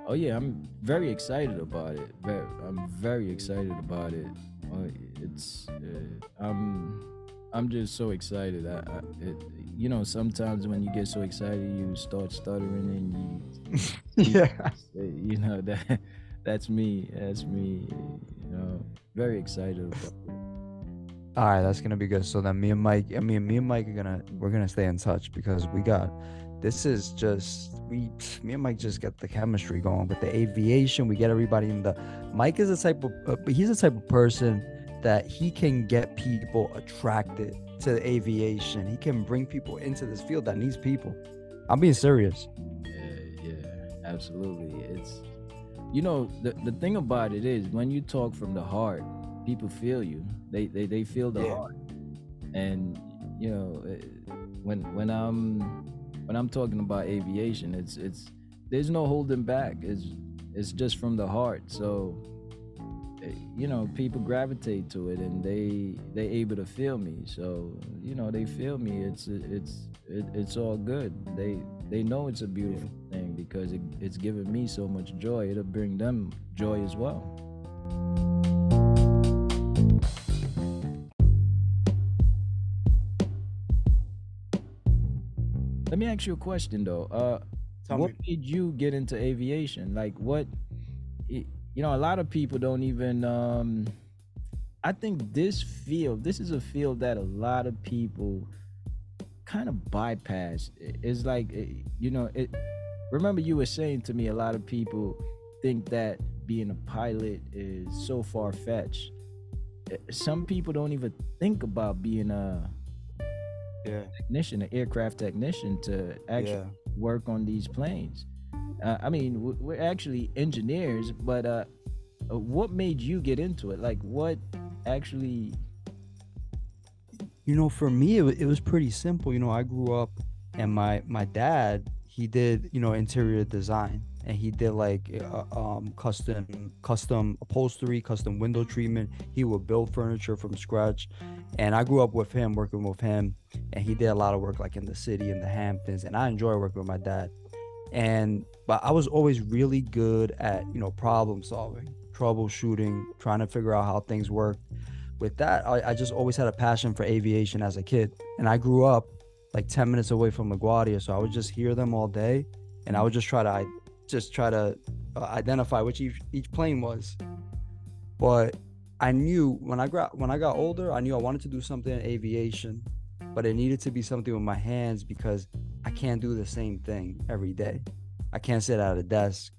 Oh yeah, I'm very excited about it. Very, I'm very excited about it. Uh, it's uh, I'm I'm just so excited. I, I it, you know, sometimes when you get so excited, you start stuttering and you, *laughs* yeah. *laughs* you know that that's me. That's me. You know, very excited about it. All right, that's gonna be good. So then me and Mike, I mean, me and Mike are gonna we're gonna stay in touch because we got this is just we me and Mike just get the chemistry going with the aviation. We get everybody in the Mike is a type of uh, he's a type of person that he can get people attracted to aviation. He can bring people into this field that needs people. I'm being serious. Yeah, yeah, absolutely. It's you know the the thing about it is when you talk from the heart, people feel you. They they they feel the Yeah. heart, and you know eh, when when I'm when I'm talking about aviation, it's it's there's no holding back. It's it's just from the heart. So eh, you know people gravitate to it and they they able to feel me. So you know they feel me. It's it's it, it's all good. They they know it's a beautiful thing because it, it's giving me so much joy. It'll bring them joy as well let me ask you a question though. Uh Tell what me. made you get into aviation? Like what it, you know a lot of people don't even um i think this field this is a field that a lot of people kind of bypass. It's like eh, you know it remember you were saying to me a lot of people think that being a pilot is so far-fetched. Eh, some people don't even think about being a Yeah. technician an aircraft technician to actually Yeah. work on these planes. Uh, I mean, we're actually engineers, but uh, uh, what made you get into it? Like, what actually? you know for me it, it was pretty simple you know i grew up and my my dad he did you know interior design and he did like uh, um custom custom upholstery custom window treatment. He would build furniture from scratch and i grew up with him working with him and he did a lot of work like in the city in the hamptons and i enjoy working with my dad. And but i was always really good at you know problem solving troubleshooting trying to figure out how things work. With that I, I just always had a passion for aviation as a kid and i grew up like 10 minutes away from LaGuardia so i would just hear them all day and i would just try to just try to uh, identify which each, each plane was. But i knew when i got when i got older i knew i wanted to do something in aviation but it needed to be something with my hands because i can't do the same thing every day. I can't sit at a desk.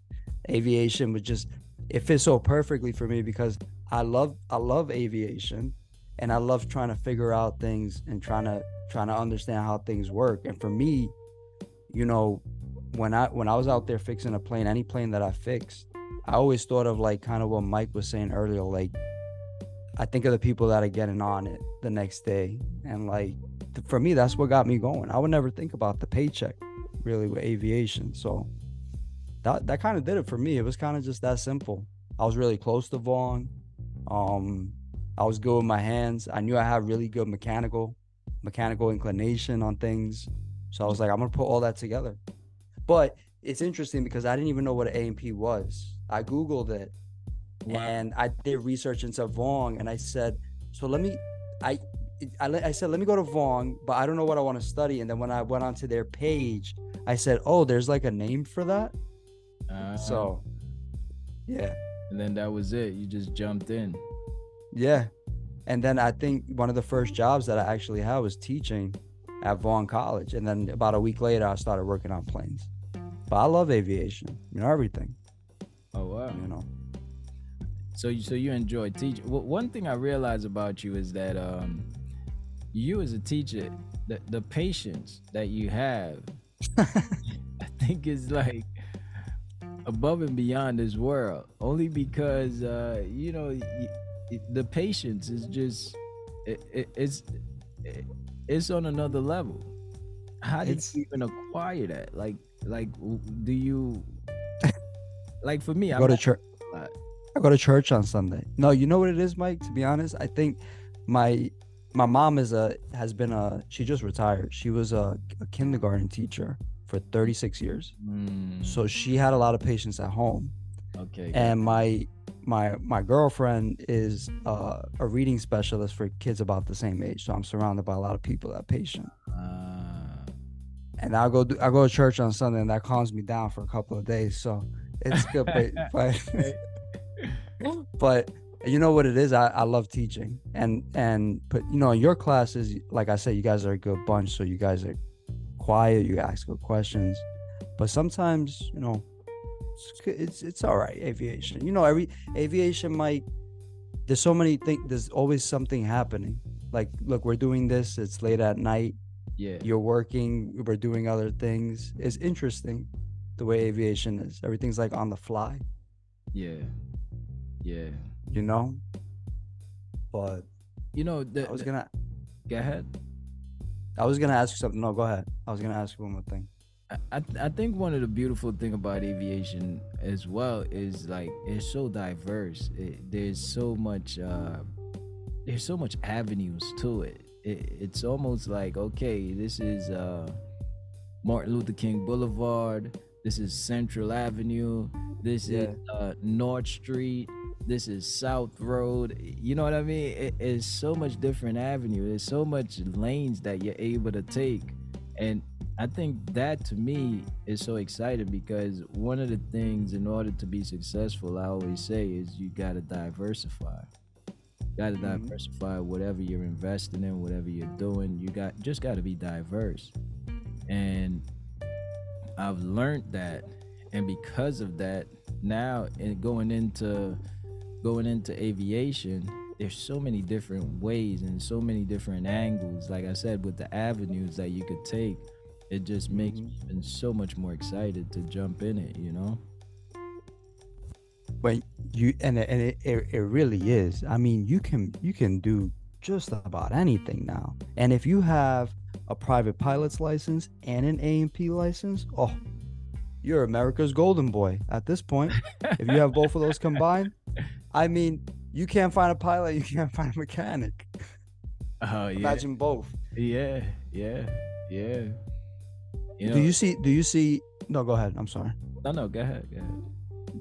Aviation was just it fits so perfectly for me because I love I love aviation and I love trying to figure out things and trying to trying to understand how things work. And for me, you know, when I when I was out there fixing a plane, any plane that I fixed, I always thought of like kind of what Mike was saying earlier, like I think of the people that are getting on it the next day. And like th- for me, that's what got me going. I would never think about the paycheck really with aviation. So that that kind of did it for me. It was kind of just that simple. I was really close to Vaughn. Um, I was good with my hands. I knew I had really good mechanical mechanical inclination on things. So I was like, I'm gonna put all that together. But it's interesting because I didn't even know what an A&P was. I googled it Wow. and I did research into Vaughn, and I said, so let me, I, I, I said, let me go to Vaughn, but I don't know what I want to study. And then when I went onto their page, I said, oh, there's like a name for that. Uh, So, yeah, and then that was it. You just jumped in. yeah. And then I think one of the first jobs that I actually had was teaching at Vaughn College. And then about a week later, I started working on planes. But I love aviation, you know, everything, Oh wow. you know. So you so you enjoy teaching. Well, one thing I realize about you is that um, you as a teacher, the the patience that you have, *laughs* I think is like above and beyond this world. Only because uh, you know y- y- the patience is just it, it, it's it, it's on another level. How did It's- you even acquire that? Like like do you like for me? Go I'm to church. I go to church on Sunday. No, you know what it is, Mike? To be honest, I think my my mom is a has been a she just retired. She was a, a kindergarten teacher for 36 years. Mm, So she had a lot of patience at home. okay. And my my my girlfriend is uh, a reading specialist for kids about the same age. So I'm surrounded by a lot of people that patient. And I go do, I go to church on Sunday and that calms me down for a couple of days. So it's good but *laughs* but, *laughs* but you know what it is? I, I love teaching and and but you know in your classes like i said you guys are a good bunch so you guys are quiet you ask good questions. But sometimes you know it's good- it's, it's all right aviation. You know every aviation might there's so many things there's always something happening. Like look we're doing this it's late at night yeah. you're working we're doing other things it's interesting the way aviation is everything's like on the fly Yeah. Yeah. you know but You know, the, i was the- gonna go ahead. i was gonna ask you something no go ahead i was gonna ask you one more thing I, I I think one of the beautiful thing about aviation as well is like it's so diverse. It, there's so much uh, there's so much avenues to it. It. It's almost like okay, this is uh, Martin Luther King Boulevard. This is Central Avenue. This is uh, North Street. This is South Road. You know what I mean? It, it's so much different avenue. There's so much lanes that you're able to take, and I think that to me is so exciting because one of the things in order to be successful, I always say, is you got to diversify. Got to Mhm. diversify whatever you're investing in, whatever you're doing. You got just got to be diverse, and I've learned that, and because of that, now and going into going into aviation, there's so many different ways and so many different angles. Like I said, with the avenues that you could take, it just makes me even so much more excited to jump in it. You know? When you and it, and it, it, it really is. I mean you can you can do just about anything now. And if you have a private pilot's license and an A&P license oh you're america's golden boy at this point. If you have both of those combined i mean you can't find a pilot you can't find a mechanic. Oh yeah, imagine both. Yeah, yeah, yeah. You know, do you see do you see no go ahead. I'm sorry. No, no, go ahead, go ahead.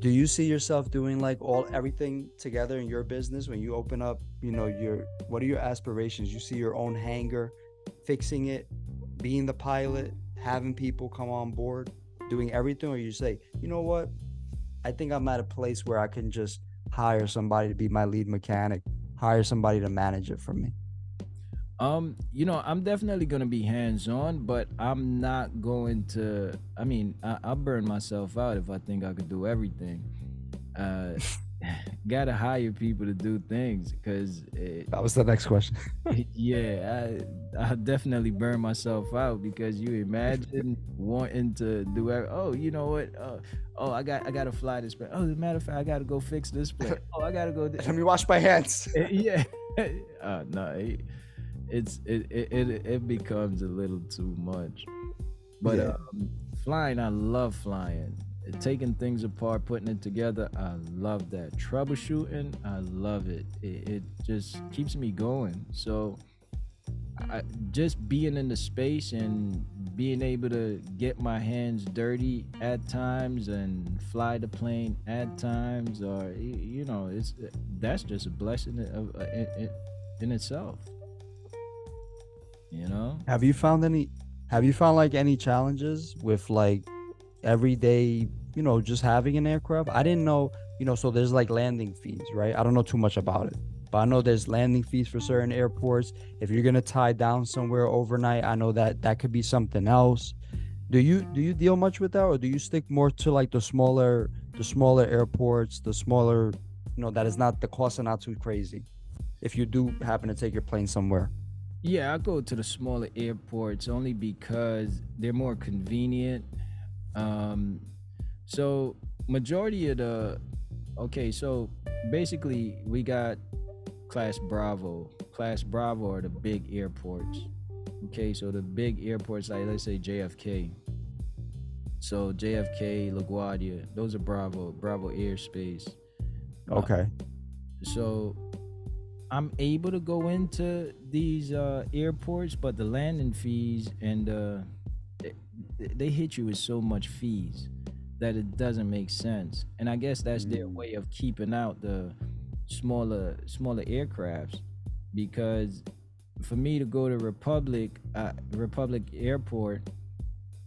Do you see yourself doing like all everything together in your business when you open up you know your what are your aspirations? You see your own hangar fixing it being the pilot having people come on board doing everything or you say you know what? I think i'm at a place where i can just hire somebody to be my lead mechanic hire somebody to manage it for me Um, you know, I'm definitely gonna be hands on, but I'm not going to. I mean, I, I'll burn myself out if I think I could do everything. Uh, *laughs* gotta hire people to do things because, that was the next question *laughs* yeah, I I definitely burn myself out because you imagine wanting to do. Every, oh, you know what? Uh, oh, I got I gotta fly this plane. Oh, as a matter of fact, I gotta go fix this plane. *laughs* Oh, I gotta go. let me wash my hands yeah uh, no it, it's it, it it it becomes a little too much. But Yeah. um, flying i love flying. Taking things apart putting it together i love that. Troubleshooting i love it. It, it just keeps me going. So I, just being in the space and being able to get my hands dirty at times and fly the plane at times or you know it's that's just a blessing of, uh, in, in, in itself you know Have you found any have you found like any challenges with like everyday, you know, just having an aircraft? I didn't know, you know, so there's like landing fees, right? I don't know too much about it. But I know there's landing fees for certain airports. If you're going to tie down somewhere overnight, I know that that could be something else. Do you do you deal much with that or do you stick more to like the smaller the smaller airports, the smaller, you know, that is not the costs are not too crazy. If you do happen to take your plane somewhere. Yeah, I go to the smaller airports only because they're more convenient. Um, so majority of the okay, so basically we got class Bravo. Class Bravo are the big airports. Okay, so the big airports like let's say JFK. So JFK, LaGuardia, those are Bravo, Bravo airspace. Okay. So I'm able to go into these uh, airports, but the landing fees and uh, they, they hit you with so much fees that it doesn't make sense. And I guess that's their Mm. way of keeping out the smaller smaller aircrafts because for me to go to Republic uh, Republic Airport,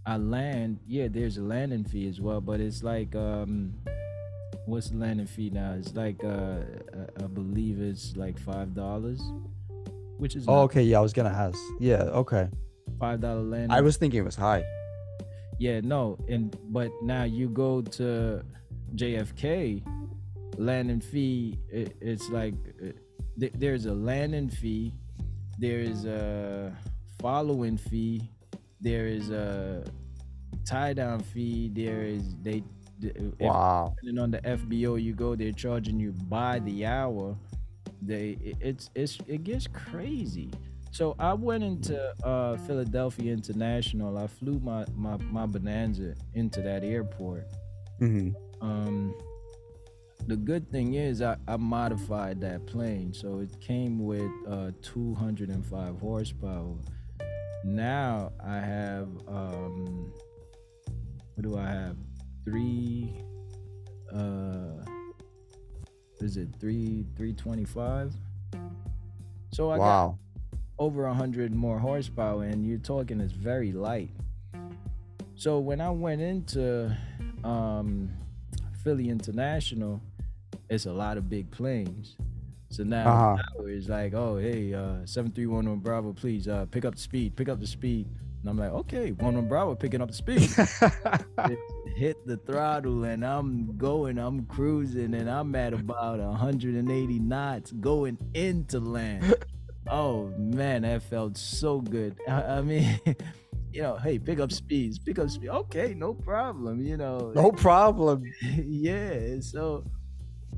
I land. Yeah, there's a landing fee as well, but it's like um, what's the landing fee now? It's like uh, I- believe it's like five dollars, which is Oh, okay. Yeah, I was gonna ask. Yeah. Okay. five dollar landing. I was thinking it was high. Yeah, no, and but now you go to JFK, landing fee. It, it's like uh, th- there's a landing fee, there is a following fee, there is a tie down fee. There is they. Th- if- Wow. depending on the FBO you go, they're charging you by the hour. They it- it's it's it gets crazy. So I went into uh, Philadelphia International. I flew my, my my Bonanza into that airport. hmm Um, the good thing is I, I modified that plane, so it came with uh, 205 horsepower. Now I have um, what do I have? Three. Uh, is it three three twenty five? So I got over a hundred more horsepower, and you're talking it's very light. So when I went into um, Philly International, it's a lot of big planes. So now, Uh-huh. now it's like, oh hey, uh, seven three one one Bravo, please uh, pick up the speed, pick up the speed. And I'm like, okay, one one Bravo, picking up the speed. *laughs* It hit the throttle and I'm going, I'm cruising, and I'm at about 180 knots going into land. *laughs* Oh man, that felt so good. I, I mean, *laughs* you know, hey, pick up speeds, pick up speed. Okay, no problem. You know, no problem. *laughs* yeah. So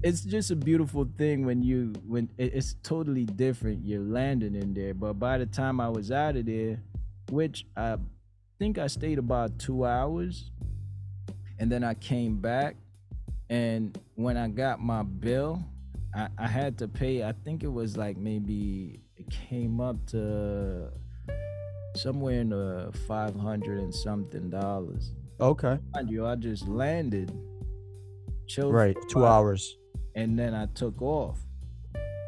it's just a beautiful thing when you when it's totally different. You're landing in there, but by the time I was out of there, which I think I stayed about two hours, and then I came back, and when I got my bill, I, I had to pay. I think it was like maybe it came up to somewhere in the five hundred and something dollars. Okay. Mind you, I just landed, chilled, Right. Two hours. and then I took off,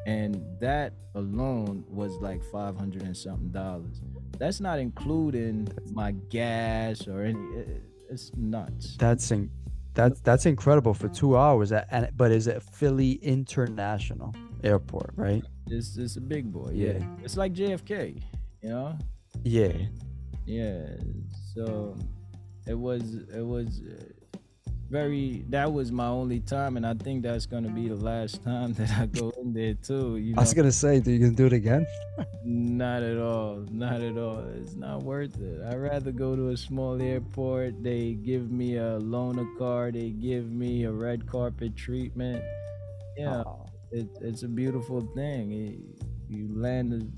and that alone was like five hundred and something dollars. That's not including my gas or any. Eh, it- It's nuts. That's in, that's that's incredible for two hours. A- And but is it Philly International Airport, right? It's it's a big boy. Yeah, Yeah. it's like JFK. You know. Yeah. Yeah. So it was it was uh, very. That was my only time, and I think that's gonna be the last time *laughs* that I go in there too. You know. I was gonna say, do you gonna do it again? Not at all. Not at all. It's not worth it. I'd rather go to a small airport. They give me a loaner car. They give me a red carpet treatment. Yeah, Oh, it, it's a beautiful thing. It- you land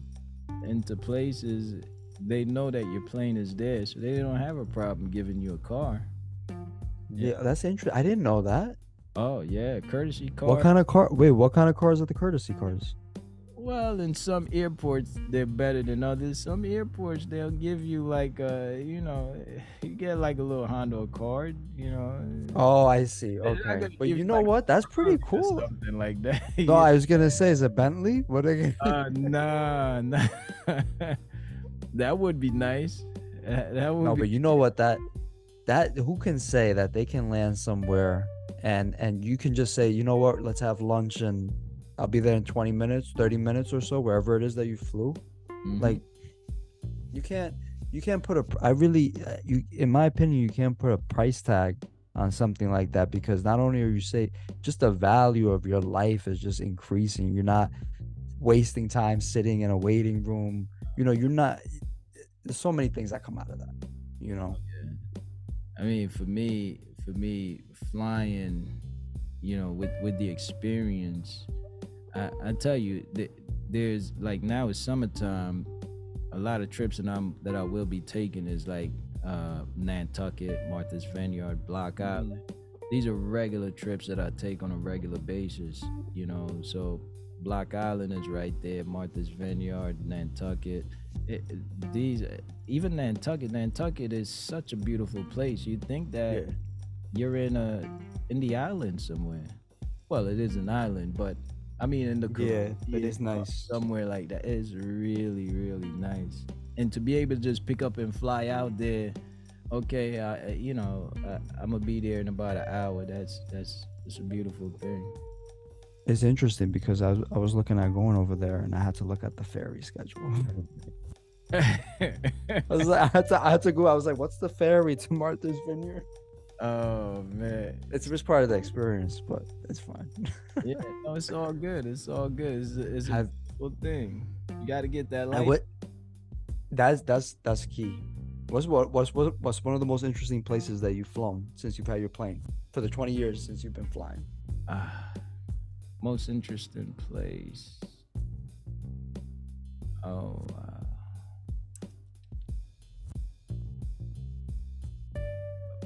into places, they know that your plane is there, so they don't have a problem giving you a car. Yeah, that's interesting. I didn't know that. Oh yeah, courtesy car. What kind of car? Wait, what kind of cars are the courtesy cars? Well, in some airports they're better than others. Some airports they'll give you like a, you know, *laughs* you get like a little Honda card, you know. Oh, I see. Okay, but you you, know like, what? That's pretty cool. Something like that. *laughs* No, I was gonna say, is it Bentley? What are they? uh, *laughs* nah, nah. that would be nice. Uh, That would no, be but you know what? That that who can say that they can land somewhere and and you can just say, you know what? Let's have lunch and I'll be there in 20 minutes, 30 minutes or so, wherever it is that you flew. Mhm. Like you can't you can't put a I really uh, you in my opinion you can't put a price tag on something like that because not only are you say just the value of your life is just increasing. You're not wasting time sitting in a waiting room. You know, you're not there's so many things that come out of that, you know. I mean, for me, for me, flying, you know, with with the experience, I, I tell you, th- there's like now it's summertime. A lot of trips that I'm that I will be taking is like uh, Nantucket, Martha's Vineyard, Block Island. these are regular trips that I take on a regular basis. You know, so Block Island is right there, Martha's Vineyard, Nantucket. It, these even Nantucket, Nantucket is such a beautiful place. You'd think that Yeah. you're in a in the island somewhere. Well, it is an island, but I mean in the Yeah, but it's Caribbean nice. somewhere like that. It's really really nice, and to be able to just pick up and fly out there. Okay, I, you know, I, I'm gonna be there in about an hour. That's that's it's a beautiful thing. It's interesting because I was, I was looking at going over there and I had to look at the ferry schedule. *laughs* I was like, I had to, I had to go. I was like, what's the ferry to Martha's Vineyard? oh man, It's just part of the experience, but it's fine. *laughs* yeah, no, it's all good. It's all good. It's a, it's a beautiful thing. You got to get that light. what? That's that's that's key. What's what what's what- what's one of the most interesting places that you've flown since you've had your plane for the twenty years since you've been flying? Ah, most interesting place. Oh, wow.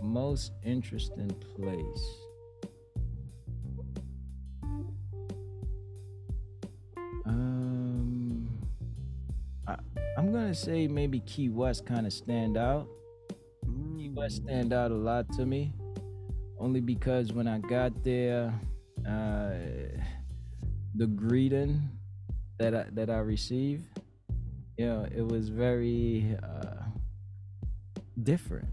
Most interesting place. Um, I, I'm gonna say maybe Key West kind of stand out. Key West stand out a lot to me, only because when I got there, uh, the greeting that I, that I received, you know, it was very uh, different.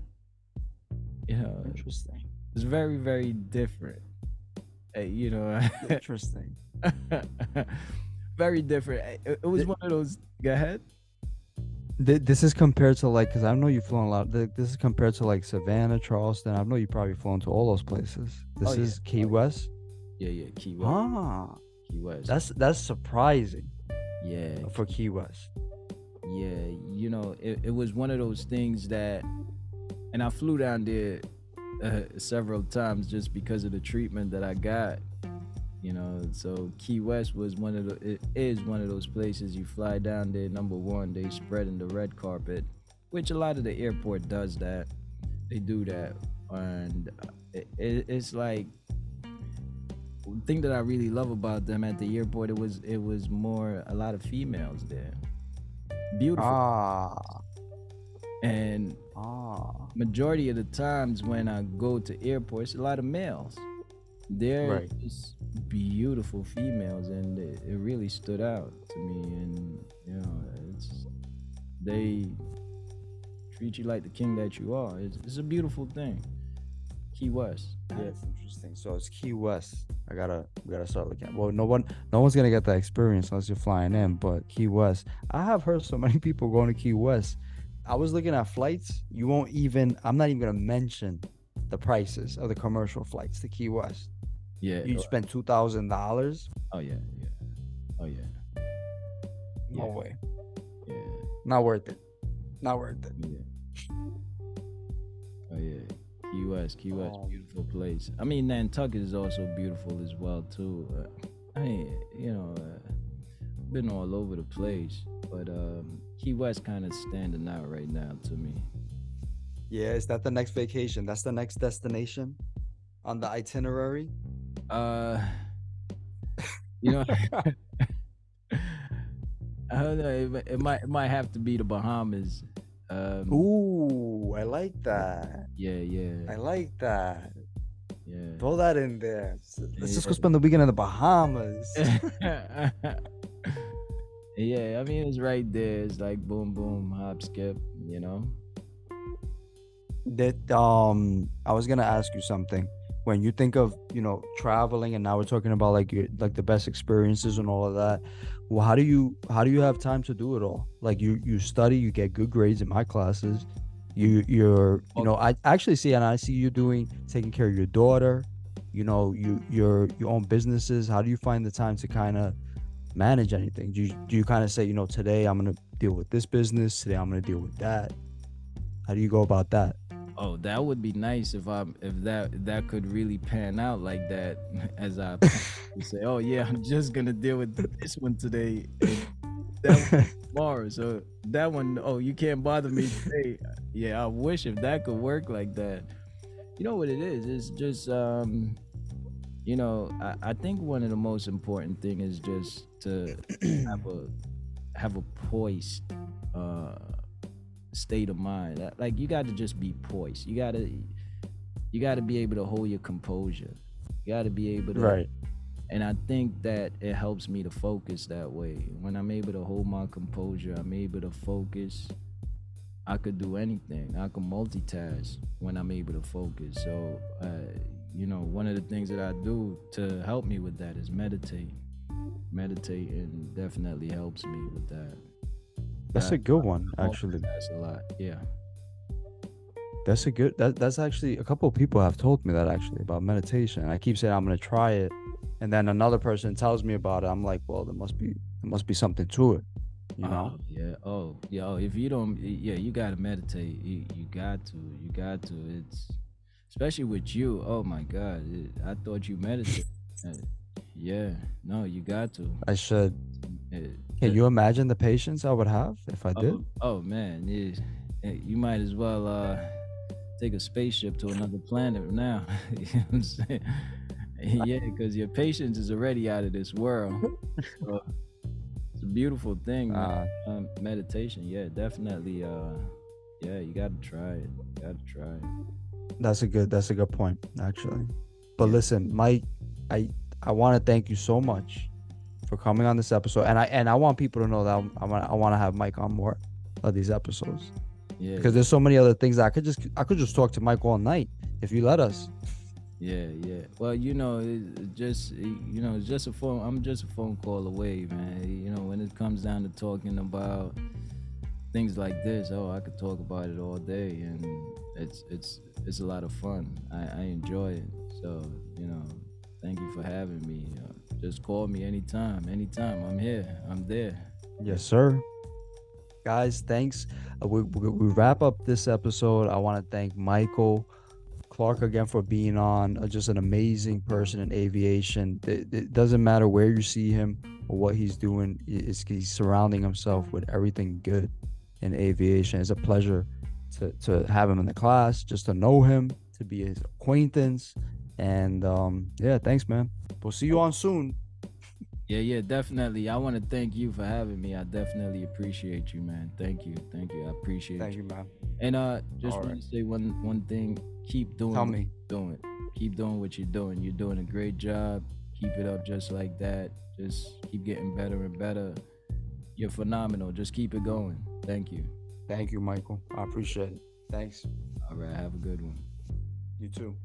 You know, Interesting. it's very very different. Uh, you know, Interesting. *laughs* very different. It, it was Th- one of those. Go ahead. Th- This is compared to like, cause I know you've flown a lot. th- This is compared to like Savannah, Charleston. I know you probably flown to all those places. This Oh, yeah. is Key West. Yeah, yeah, Key West. Ah, Key West. that's that's surprising yeah, for Key West. yeah. You know, it, it was one of those things that, and I flew down there uh, several times just because of the treatment that I got. You know, so Key West was one of the it is one of those places you fly down there. Number one, they spreading the red carpet, which a lot of the airport does that. They do that, and it, it, it's like thing that I really love about them at the airport. It was it was more a lot of females there, beautiful, Ah, and ah. majority of the times when I go to airports, a lot of males. They're Right. just beautiful females, and it, it really stood out to me. And you know, it's they treat you like the king that you are. It's, it's a beautiful thing. Key West. Yeah. That's interesting. So it's Key West. I gotta we gotta start looking. At, well, no one no one's gonna get that experience unless you're flying in. But Key West, I have heard so many people going to Key West. I was looking at flights. You won't even. I'm not even gonna mention the prices of the commercial flights to Key West. Yeah. You spend two thousand dollars. Oh yeah. Yeah. Oh yeah. No Yeah. way. Yeah. Not worth it. Not worth it. Yeah. Oh yeah. Key West, Key West, Um, beautiful place. I mean, Nantucket is also beautiful as well too. Uh, I mean, you know, uh, been all over the place, but um, Key West kind of standing out right now to me. Yeah, is that the next vacation? That's the next destination on the itinerary. Uh, you know, *laughs* I don't know. It, it might it might have to be the Bahamas. Um, Ooh, I like that. yeah, yeah, I like that. yeah. Throw that in there. Let's just go spend the weekend in the Bahamas. *laughs* *laughs* yeah, I mean it's right there. It's like boom, boom, hop, skip. You know. that um, I was gonna ask you something. When you think of you know traveling, and now we're talking about like your like the best experiences and all of that. Well, how do you how do you have time to do it all? Like you you study, you get good grades in my classes. You you're you know I actually see and I see you doing taking care of your daughter. You know you your your own businesses. How do you find the time to kind of manage anything? Do you do you kind of say you know today I'm gonna deal with this business, today I'm gonna deal with that? How do you go about that? Oh, that would be nice if I if that that could really pan out like that. *laughs* As I *laughs* say, oh yeah, I'm just gonna deal with this one today, *laughs* that one tomorrow. So that one, oh, you can't bother me today. Yeah, I wish if that could work like that. You know what it is? It's just um, you know, I, I think one of the most important thing is just to *clears throat* have a have a poised uh state of mind. Like you got to just be poised. You got to you got to be able to hold your composure. You got to be able to Right. and I think that it helps me to focus that way. When I'm able to hold my composure, I'm able to focus. I could do anything. I can multitask when I'm able to focus. So, uh, you know, one of the things that I do to help me with that is meditate. Meditating definitely helps me with that. That's a good one, actually. That's a lot. Yeah. That's a good. That that's actually a couple of people have told me that actually about meditation. I keep saying I'm gonna try it, and then another person tells me about it. I'm like, well, there must be there must be something to it, you know. Oh, yeah. Oh, yeah. Oh, if you don't, yeah, you gotta meditate. You, you got to. You got to. It's especially with you. Oh my God. It, I thought you meditate. Uh, *laughs* yeah. No, you got to. I should. Can you imagine the patience I would have if I did? Oh, oh man, yeah. Hey, you might as well uh, take a spaceship to another planet now. *laughs* you know what I'm saying? *laughs* Yeah, because your patience is already out of this world. *laughs* So, it's a beautiful thing. Uh, Um, meditation, yeah, definitely. Uh, yeah, you gotta try it. You gotta try it. that's a good. That's a good point, actually. But listen, Mike, I I want to thank you so much for coming on this episode, and I and I want people to know that I want I want to have Mike on more of these episodes Yeah, because there's so many other things I could just I could just talk to Mike all night if you let us. yeah, yeah. Well, you know, it, just you know, it's just a phone. I'm just a phone call away, man. You know, when it comes down to talking about things like this, oh, I could talk about it all day, and it's it's it's a lot of fun. I, I enjoy it. So you know, thank you for having me. Uh, Just call me anytime, anytime. I'm here. I'm there. Yes, sir. Guys, thanks. Uh, we, we, we wrap up this episode. I want to thank Micheal Clarke again for being on. Uh, just an amazing person in aviation. It, it doesn't matter where you see him or what he's doing, it's, he's surrounding himself with everything good in aviation. It's a pleasure to, to have him in the class, just to know him, to be his acquaintance. And um, yeah, thanks, man. We'll see you on soon. Yeah, yeah, definitely. I want to thank you for having me. I definitely appreciate you, man. Thank you, thank you. I appreciate Thank you. you, man. And uh, just want right. to say one one thing. Keep doing. Tell me. Doing. Keep doing what you're doing. You're doing a great job. Keep it up just like that. Just keep getting better and better. You're phenomenal. Just keep it going. Thank you. Thank you, Micheal. I appreciate it. Thanks. All right. Have a good one. You too.